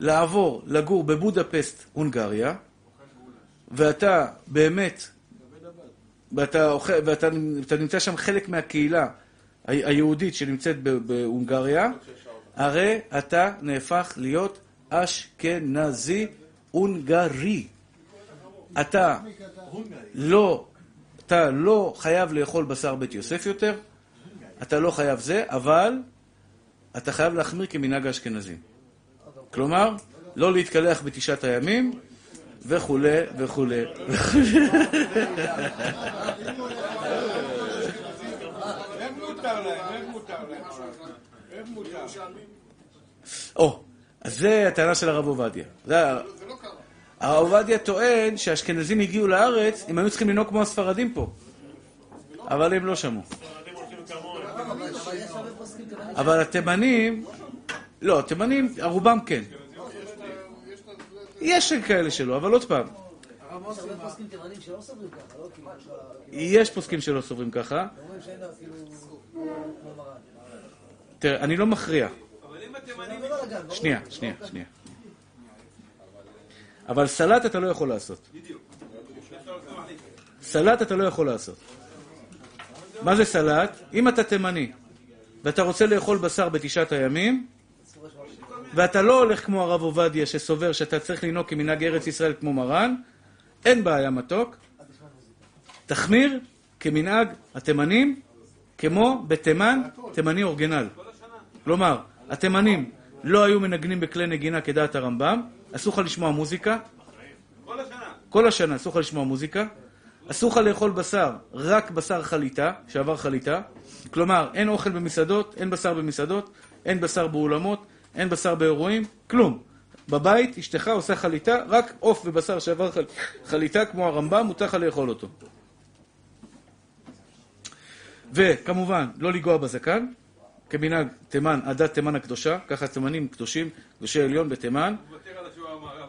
לעבור לגור בבודפסט, הונגריה, ואתה באמת, ואתה, אוכל- ואתה אתה נמצא שם חלק מהקהילה היהודית שנמצאת בהונגריה, הרי אתה נהפך להיות אשכנזי הונגרי. אתה לא, אתה לא חייב לאכול בשר בית יוסף יותר, אתה לא חייב זה, אבל אתה חייב להחמיר כמנהג האשכנזים. כלומר, לא להתקלח בתשעת הימים, וכולי וכולי. או, אז זה הטענה של הרב עובדיה. הרב עובדיה טוען שהאשכנזים הגיעו לארץ, הם היו צריכים לנהוג כמו הספרדים פה. אבל הם לא שמעו. אבל התימנים, לא, התימנים, רובם כן. יש כאלה שלא, אבל עוד פעם, יש פוסקים שלא סוברים ככה. תראה, אני לא מכריע. שנייה, שנייה, שנייה. אבל סלט אתה לא יכול לעשות. סלט אתה לא יכול לעשות. מה זה סלט? אם אתה תימני ואתה רוצה לאכול בשר בתשעת הימים, ואתה לא הולך כמו הרב עובדיה שסובר שאתה צריך לנהוג כמנהג ארץ ישראל כמו מרן, אין בעיה מתוק. תחמיר כמנהג התימנים, כמו בתימן, תימני אורגינל. כלומר, התימנים לא היו מנגנים בכלי נגינה כדעת הרמב"ם, אסור לך לשמוע מוזיקה. כל השנה אסור לך לשמוע מוזיקה, אסור לך לאכול בשר, רק בשר חליטה, שעבר חליטה, כלומר, אין אוכל במסעדות, אין בשר במסעדות, אין בשר באולמות, אין בשר באירועים, כלום. בבית אשתך עושה חליטה, רק עוף ובשר שעבר חל... חליטה כמו הרמב"ם, מותר לך לאכול אותו. וכמובן, לא לנגוע בזקן, כמנהג תימן, עדת תימן הקדושה, ככה תימנים קדושים, קדושי עליון בתימן. מוותר על התשובה המערב.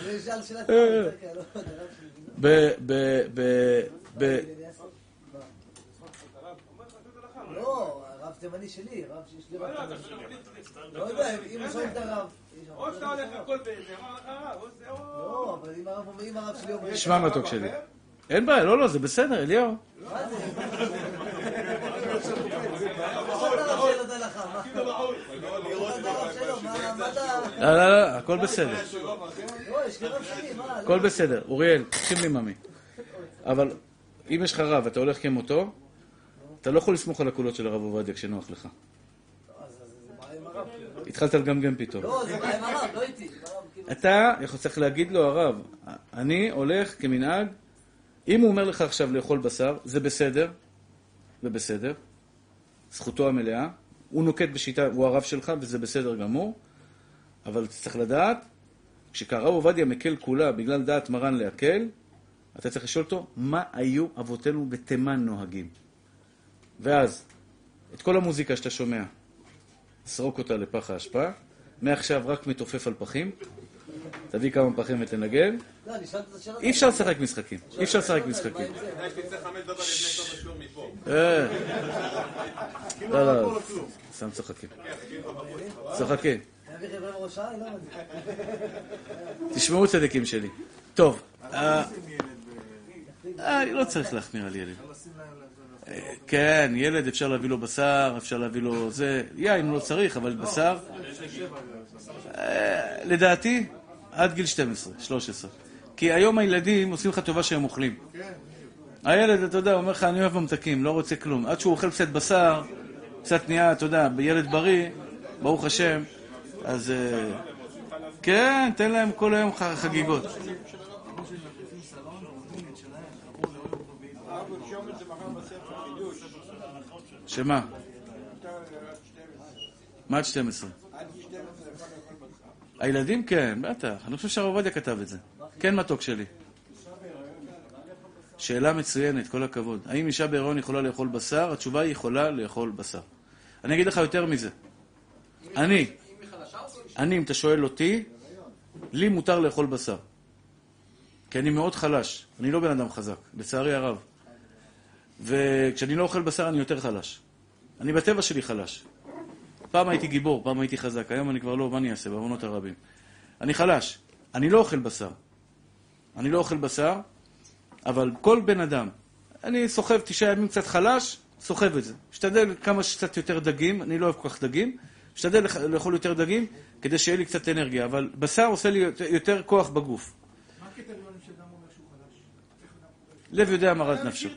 אני אשאל שאלה טובה יותר כאלה, לא יודע, הרב שלי. ב... לא, הרב תימני שלי, רב שיש לי רב תימני. לא יודע, אם שואלים את הרב... או שאתה הולך הכל באיזה, אמר לך רב, או זה או... לא, אבל אם הרב אם הרב שלי אומר... שמע מתוק שלי. אין בעיה, לא, לא, זה בסדר, אליהו. מה זה? אתה הרב אתה הרב אתה... לא, לא, לא, הכל בסדר. לא, שלי? הכל בסדר. אוריאל, תקשיב לי ממי. אבל אם יש לך רב ואתה הולך כמותו, אתה לא יכול לסמוך על הקולות של הרב עובדיה כשנוח לך. התחלת לגמגם פתאום. לא, זה בעיה עם הרב, לא איתי. כאילו. אתה צריך להגיד לו, הרב, אני הולך כמנהג, אם הוא אומר לך עכשיו לאכול בשר, זה בסדר, זה בסדר, זכותו המלאה, הוא נוקט בשיטה, הוא הרב שלך וזה בסדר גמור, אבל צריך לדעת, כשהרב עובדיה מקל כולה בגלל דעת מרן להקל, אתה צריך לשאול אותו, מה היו אבותינו בתימן נוהגים? ואז, את כל המוזיקה שאתה שומע, סרוק אותה לפח האשפה, מעכשיו רק מתופף על פחים, תביא כמה פחים ותנגן. לא. אי אפשר לשחק משחקים, אי אפשר לשחק משחקים. מה עם זה? תצא חמש דקות לפני סוף השיעור מפה. אה. לא, לא, סתם צוחקים. צוחקים. אביא חבר'ה מראש העין, לא. תשמעו צדיקים שלי. טוב, אה, אה, אני לא צריך להחמיר על ילד. כן, ילד אפשר להביא לו בשר, אפשר להביא לו זה, יין לא צריך, אבל בשר. אה, לדעתי, עד גיל 12, 13. כי היום הילדים עושים לך טובה שהם אוכלים. הילד, אתה יודע, אומר לך, אני אוהב ממתקים, לא רוצה כלום. עד שהוא אוכל קצת בשר, קצת נהיה, אתה יודע, ילד בריא, ברוך השם, אז... אה, כן, תן להם כל היום חגיגות. שמה? מה עד 12? הילדים כן, בטח. אני חושב שהרב עובדיה כתב את זה. כן, מתוק שלי. שאלה מצוינת, כל הכבוד. האם אישה בהיריון יכולה לאכול בשר? התשובה היא יכולה לאכול בשר. אני אגיד לך יותר מזה. אני, אני, אם אתה שואל אותי, לי מותר לאכול בשר. כי אני מאוד חלש. אני לא בן אדם חזק, לצערי הרב. וכשאני לא אוכל בשר אני יותר חלש. אני בטבע שלי חלש. פעם הייתי גיבור, פעם הייתי חזק, היום אני כבר לא, מה אני אעשה, בעוונות הרבים. אני חלש. אני לא אוכל בשר. אני לא אוכל בשר, אבל כל בן אדם, אני סוחב תשעה ימים קצת חלש, סוחב את זה. משתדל כמה שקצת יותר דגים, אני לא אוהב כל כך דגים, משתדל לאכ- לאכול יותר דגים, כדי שיהיה לי קצת אנרגיה, אבל בשר עושה לי יותר- יותר כוח בגוף. מה הקריטריונים שאדם אומר שהוא חלש? לב יודע מרת נפשו. איך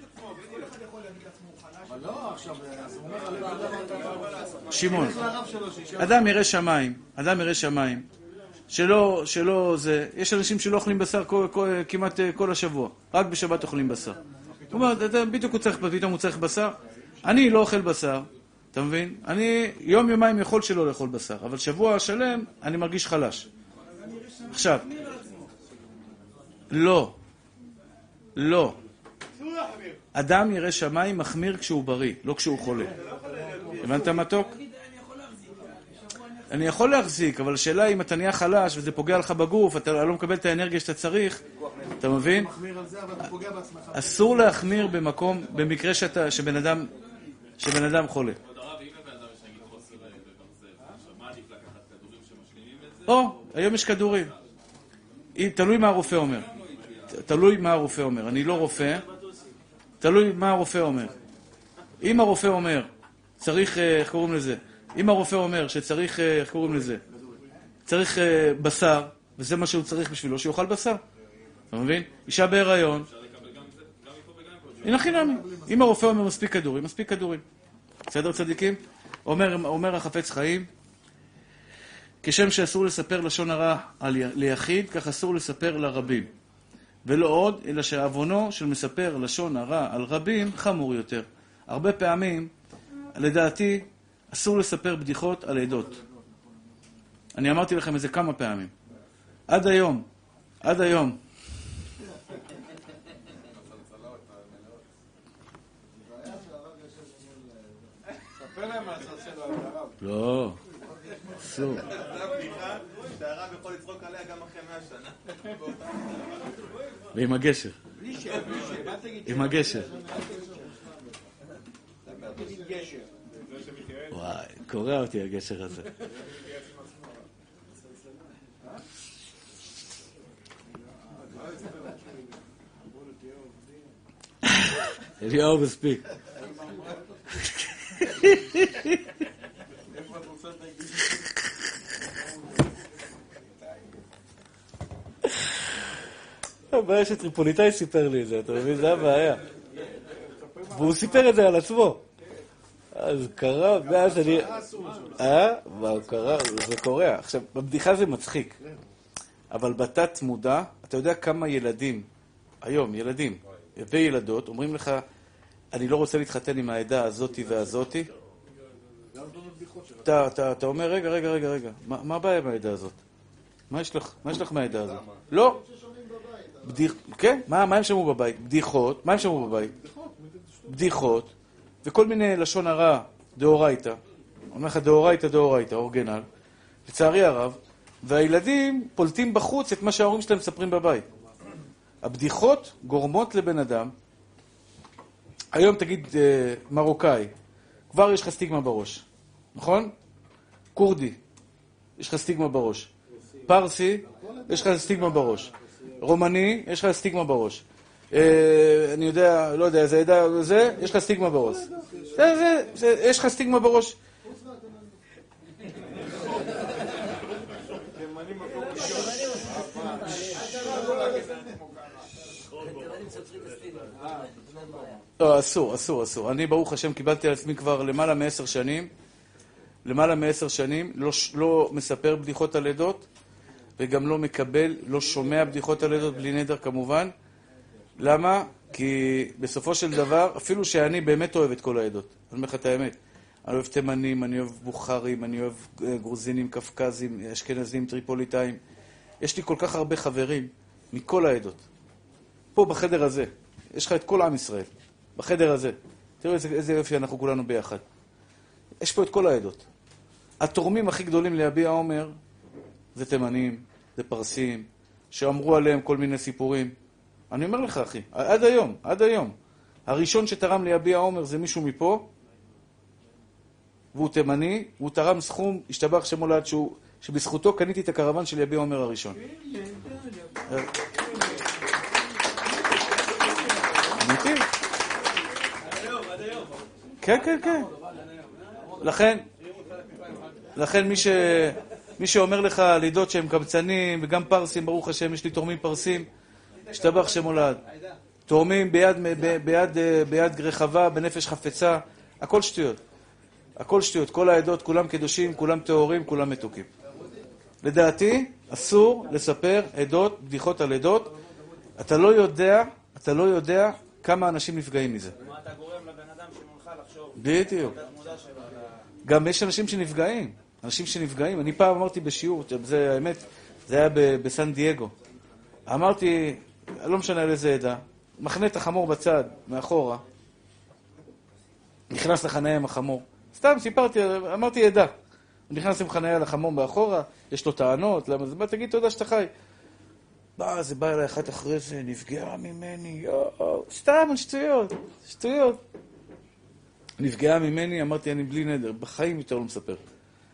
אחד יכול להגיד לעצמו הוא חלש? אבל לא, עכשיו, אז הוא אומר על שמעון, הרב שלו שישאל. אדם ירא שמיים, אדם ירא שמיים, שלא, שלא זה, יש אנשים שלא אוכלים בשר כל, כל, כמעט אה, כל השבוע, רק בשבת אוכלים בשר. הוא אומר, בדיוק הוא צריך, פתאום הוא צריך בשר. אני לא אוכל בשר, אתה מבין? אני יום יומיים יכול שלא לאכול בשר, אבל שבוע שלם אני מרגיש חלש. עכשיו, לא, לא. אדם ירא שמיים מחמיר כשהוא בריא, לא כשהוא חולה. הבנת מתוק? אני יכול להחזיק, אבל השאלה אם אתה נהיה חלש וזה פוגע לך בגוף, אתה לא מקבל את האנרגיה שאתה צריך, אתה מבין? אסור להחמיר במקום, במקרה שאתה, שבן אדם, שבן אדם חולה. או, היום יש כדורים. תלוי מה הרופא אומר. תלוי מה הרופא אומר. אני לא רופא, תלוי מה הרופא אומר. אם הרופא אומר, צריך, אה, איך קוראים לזה? אם הרופא אומר שצריך, אה, איך קוראים לזה? צריך אה, בשר, וזה מה שהוא צריך בשבילו, שיאכל בשר. אתה מבין? אישה בהיריון. הנה חינמי. אם הרופא אומר מספיק כדורים, מספיק כדורים. בסדר צדיקים? אומר, אומר החפץ חיים, כשם שאסור לספר לשון הרע ליחיד, כך אסור לספר לרבים. ולא עוד, אלא שעוונו של מספר לשון הרע על רבים חמור יותר. הרבה פעמים, לדעתי, אסור לספר בדיחות על עדות. אני אמרתי לכם את זה כמה פעמים. עד היום, עד היום. לא, אסור. שהרב יכול לצחוק עליה גם אחרי 100 שנה. ועם הגשר. עם הגשר. וואי, קורע אותי הגשר הזה. אליהו מספיק. הבעיה שטריפוליטאי סיפר לי את זה, אתה מבין? זה הבעיה. והוא סיפר את זה על עצמו. אז קרה, ואז אני... אה? מה, קרה, זה קורה. עכשיו, בבדיחה זה מצחיק. אבל בתת מודע, אתה יודע כמה ילדים, היום, ילדים וילדות, אומרים לך, אני לא רוצה להתחתן עם העדה הזאתי והזאתי. אתה, אומר, רגע, רגע, רגע, רגע, מה, הבעיה עם העדה הזאת? מה יש לך מהעדה הזאת? לא. כן, מה הם שמעו בבית? בדיחות. מה הם שמעו בבית? בדיחות, וכל מיני לשון הרע, דאורייתא. אומר לך דאורייתא, דאורייתא, אורגנל. לצערי הרב, והילדים פולטים בחוץ את מה שההורים שלהם מספרים בבית. הבדיחות גורמות לבן אדם, היום תגיד אה, מרוקאי, כבר יש לך סטיגמה בראש, נכון? כורדי, יש לך סטיגמה בראש. פרסי, יש לך סטיגמה בראש. רומני, יש לך סטיגמה בראש. אה, אני יודע, לא יודע, איזה עדה, זה, יש לך סטיגמה בראש. זה, זה, זה, יש לך סטיגמה בראש. לא, אסור, אסור, אסור. אני, ברוך השם, קיבלתי על עצמי כבר למעלה מעשר שנים, למעלה מעשר שנים, לא, לא מספר בדיחות על עדות, וגם לא מקבל, לא שומע בדיחות על עדות, בלי נדר כמובן. למה? כי בסופו של דבר, אפילו שאני באמת אוהב את כל העדות, אני אומר לך את האמת. אני אוהב תימנים, אני אוהב בוכרים, אני אוהב אה, גרוזינים, קפקזים, אשכנזים, טריפוליטאים. יש לי כל כך הרבה חברים מכל העדות. פה בחדר הזה, יש לך את כל עם ישראל, בחדר הזה. תראו איזה, איזה יופי אנחנו כולנו ביחד. יש פה את כל העדות. התורמים הכי גדולים ליביע עומר זה תימנים, זה פרסים, שאמרו עליהם כל מיני סיפורים. אני אומר לך, אחי, עד היום, עד היום. הראשון שתרם ליביע עומר זה מישהו מפה, והוא תימני, והוא תרם סכום, השתבח שמו לעד, שהוא, שבזכותו קניתי את הקרוון של יביע עומר הראשון. אמיתי. כן, כן, כן. לכן, לכן מי, ש... מי שאומר לך לידות שהם קבצנים, וגם פרסים, ברוך השם, יש לי תורמים פרסים, השתבח שם הולד. תורמים ביד, ביד, ביד רחבה, בנפש חפצה, הכל שטויות. הכל שטויות. כל העדות, כולם קדושים, כולם טהורים, כולם מתוקים. לדעתי, אסור לספר עדות, בדיחות על עדות. אתה לא יודע, אתה לא יודע כמה אנשים נפגעים מזה. מה אתה גורם לבן אדם שמולך לחשוב? בדיוק. על גם יש אנשים שנפגעים. אנשים שנפגעים. אני פעם אמרתי בשיעור, זה האמת, זה היה בסן דייגו. אמרתי, לא משנה על איזה עדה, מחנה את החמור בצד, מאחורה, נכנס לחניה עם החמור. סתם סיפרתי, אמרתי עדה. הוא נכנס עם חניה לחמור מאחורה, יש לו טענות, למה זה? בא, תגיד תודה שאתה חי. בא, זה בא אליי אחת אחרי זה, נפגעה ממני, יואו, סתם, שטויות, שטויות. נפגעה ממני, אמרתי, אני בלי נדר, בחיים יותר לא מספר.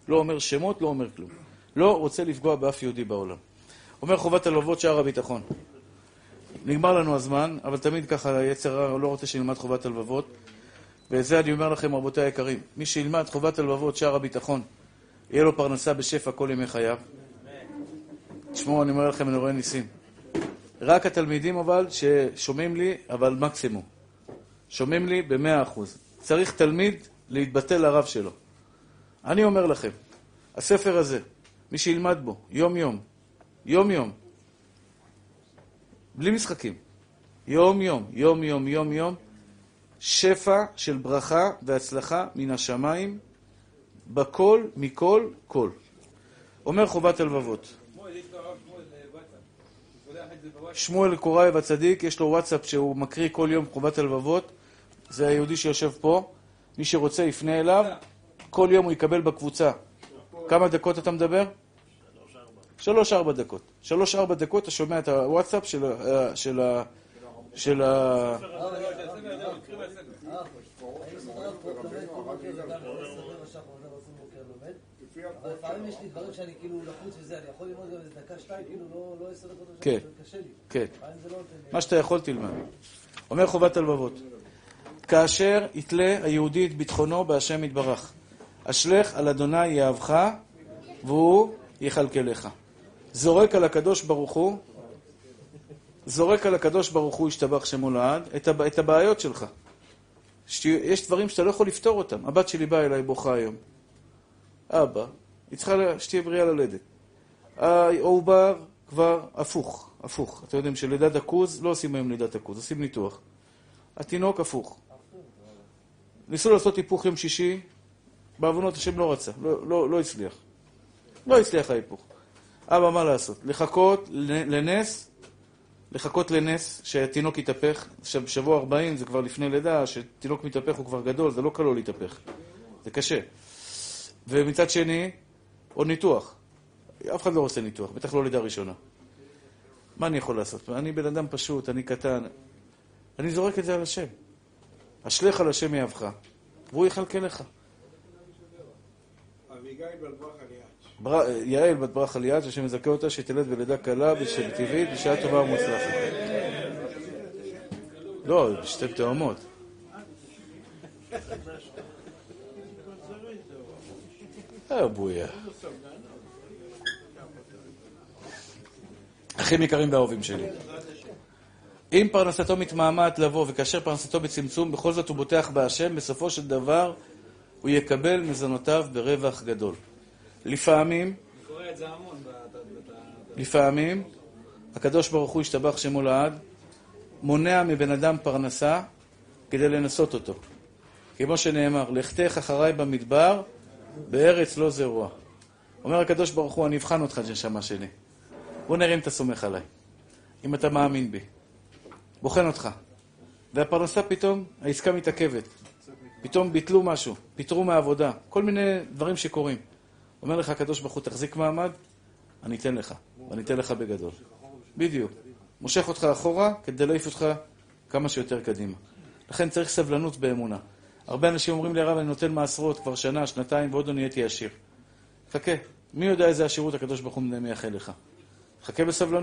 לא אומר שמות, לא אומר כלום. לא רוצה לפגוע באף יהודי בעולם. אומר חובת הלוות שער הביטחון. נגמר לנו הזמן, אבל תמיד ככה יצר הרע לא רוצה שנלמד חובת הלבבות. ואת זה אני אומר לכם, רבותיי היקרים, מי שילמד חובת הלבבות, שער הביטחון, יהיה לו פרנסה בשפע כל ימי חייו. תשמעו, אני אומר לכם, אני רואה ניסים. רק התלמידים אבל, ששומעים לי, אבל מקסימום. שומעים לי במאה אחוז. צריך תלמיד להתבטא לרב שלו. אני אומר לכם, הספר הזה, מי שילמד בו, יום-יום, יום-יום, בלי משחקים, יום-יום, יום-יום, יום-יום, שפע של ברכה והצלחה מן השמיים, בכל, מכל, כל. אומר חובת הלבבות. שמואל קורייב הצדיק, יש לו וואטסאפ שהוא מקריא כל יום חובת הלבבות. זה היהודי שיושב פה. מי שרוצה יפנה אליו, כל יום הוא יקבל בקבוצה. כמה דקות אתה מדבר? שלוש-ארבע דקות. שלוש-ארבע דקות אתה שומע את הוואטסאפ של ה... של ה... של ה... אבל לפעמים יש לי דברים שאני כאילו לחוץ וזה, אני יכול ללמוד גם איזה דקה, שתיים, כאילו לא לא עשר דקות, כן. כן. לא. מה שאתה יכול תלמד. אומר חובת הלבבות. כאשר יתלה היהודי את ביטחונו בהשם יתברך, אשלך על אדוני יאהבך, והוא יכלכלך. זורק על הקדוש ברוך הוא, זורק על הקדוש ברוך הוא, ישתבח שמו לעד, את, הב... את הבעיות שלך. יש דברים שאתה לא יכול לפתור אותם. הבת שלי באה אליי בוכה היום. אבא, היא צריכה לה- שתהיה בריאה ללדת. העובר כבר הפוך, הפוך. אתם יודעים שלידת הכוז, לא עושים היום לידת הכוז, עושים ניתוח. התינוק הפוך. ניסו לעשות היפוך יום שישי, בעוונות השם לא רצה, לא, לא, לא הצליח. לא הצליח ההיפוך. אבא, מה לעשות? לחכות לנס, לחכות לנס שהתינוק יתהפך. עכשיו, בשבוע 40 זה כבר לפני לידה, שתינוק מתהפך הוא כבר גדול, זה לא קל לו להתהפך. זה קשה. ומצד שני, עוד ניתוח. אף אחד לא רוצה ניתוח, בטח לא לידה ראשונה. מה אני יכול לעשות? אני בן אדם פשוט, אני קטן. אני זורק את זה על השם. אשליך על השם יאהבך, והוא יכלכל לך. יעל בת ברח אליעד, שהשם יזכה אותה, שתלד בלידה קלה ושטבעית, בשעה טובה ומוצלחת. לא, שתי תאומות. אה, בויה. אחים יקרים ואהובים שלי. אם פרנסתו מתמהמהת לבוא, וכאשר פרנסתו בצמצום, בכל זאת הוא בוטח בהשם, בסופו של דבר הוא יקבל מזונותיו ברווח גדול. לפעמים, לפעמים, הקדוש ברוך הוא ישתבח שמו לעד, מונע מבן אדם פרנסה כדי לנסות אותו. כמו שנאמר, לכתך אחריי במדבר, בארץ לא זרוע. אומר הקדוש ברוך הוא, אני אבחן אותך, נשמה שלי. בוא נראה אם אתה סומך עליי, אם אתה מאמין בי. בוחן אותך. והפרנסה פתאום, העסקה מתעכבת. פתאום ביטלו משהו, פיטרו מהעבודה, כל מיני דברים שקורים. אומר לך הקדוש ברוך הוא, תחזיק מעמד, אני אתן לך, ואני אתן לך בגדול. בדיוק. מושך אותך אחורה כדי להעיף אותך כמה שיותר קדימה. לכן צריך סבלנות באמונה. הרבה אנשים אומרים לי, הרב, אני נותן מעשרות כבר שנה, שנתיים, ועוד לא נהייתי עשיר. חכה, מי יודע איזה עשירות הקדוש ברוך הוא מייחל לך. חכה בסבלנות,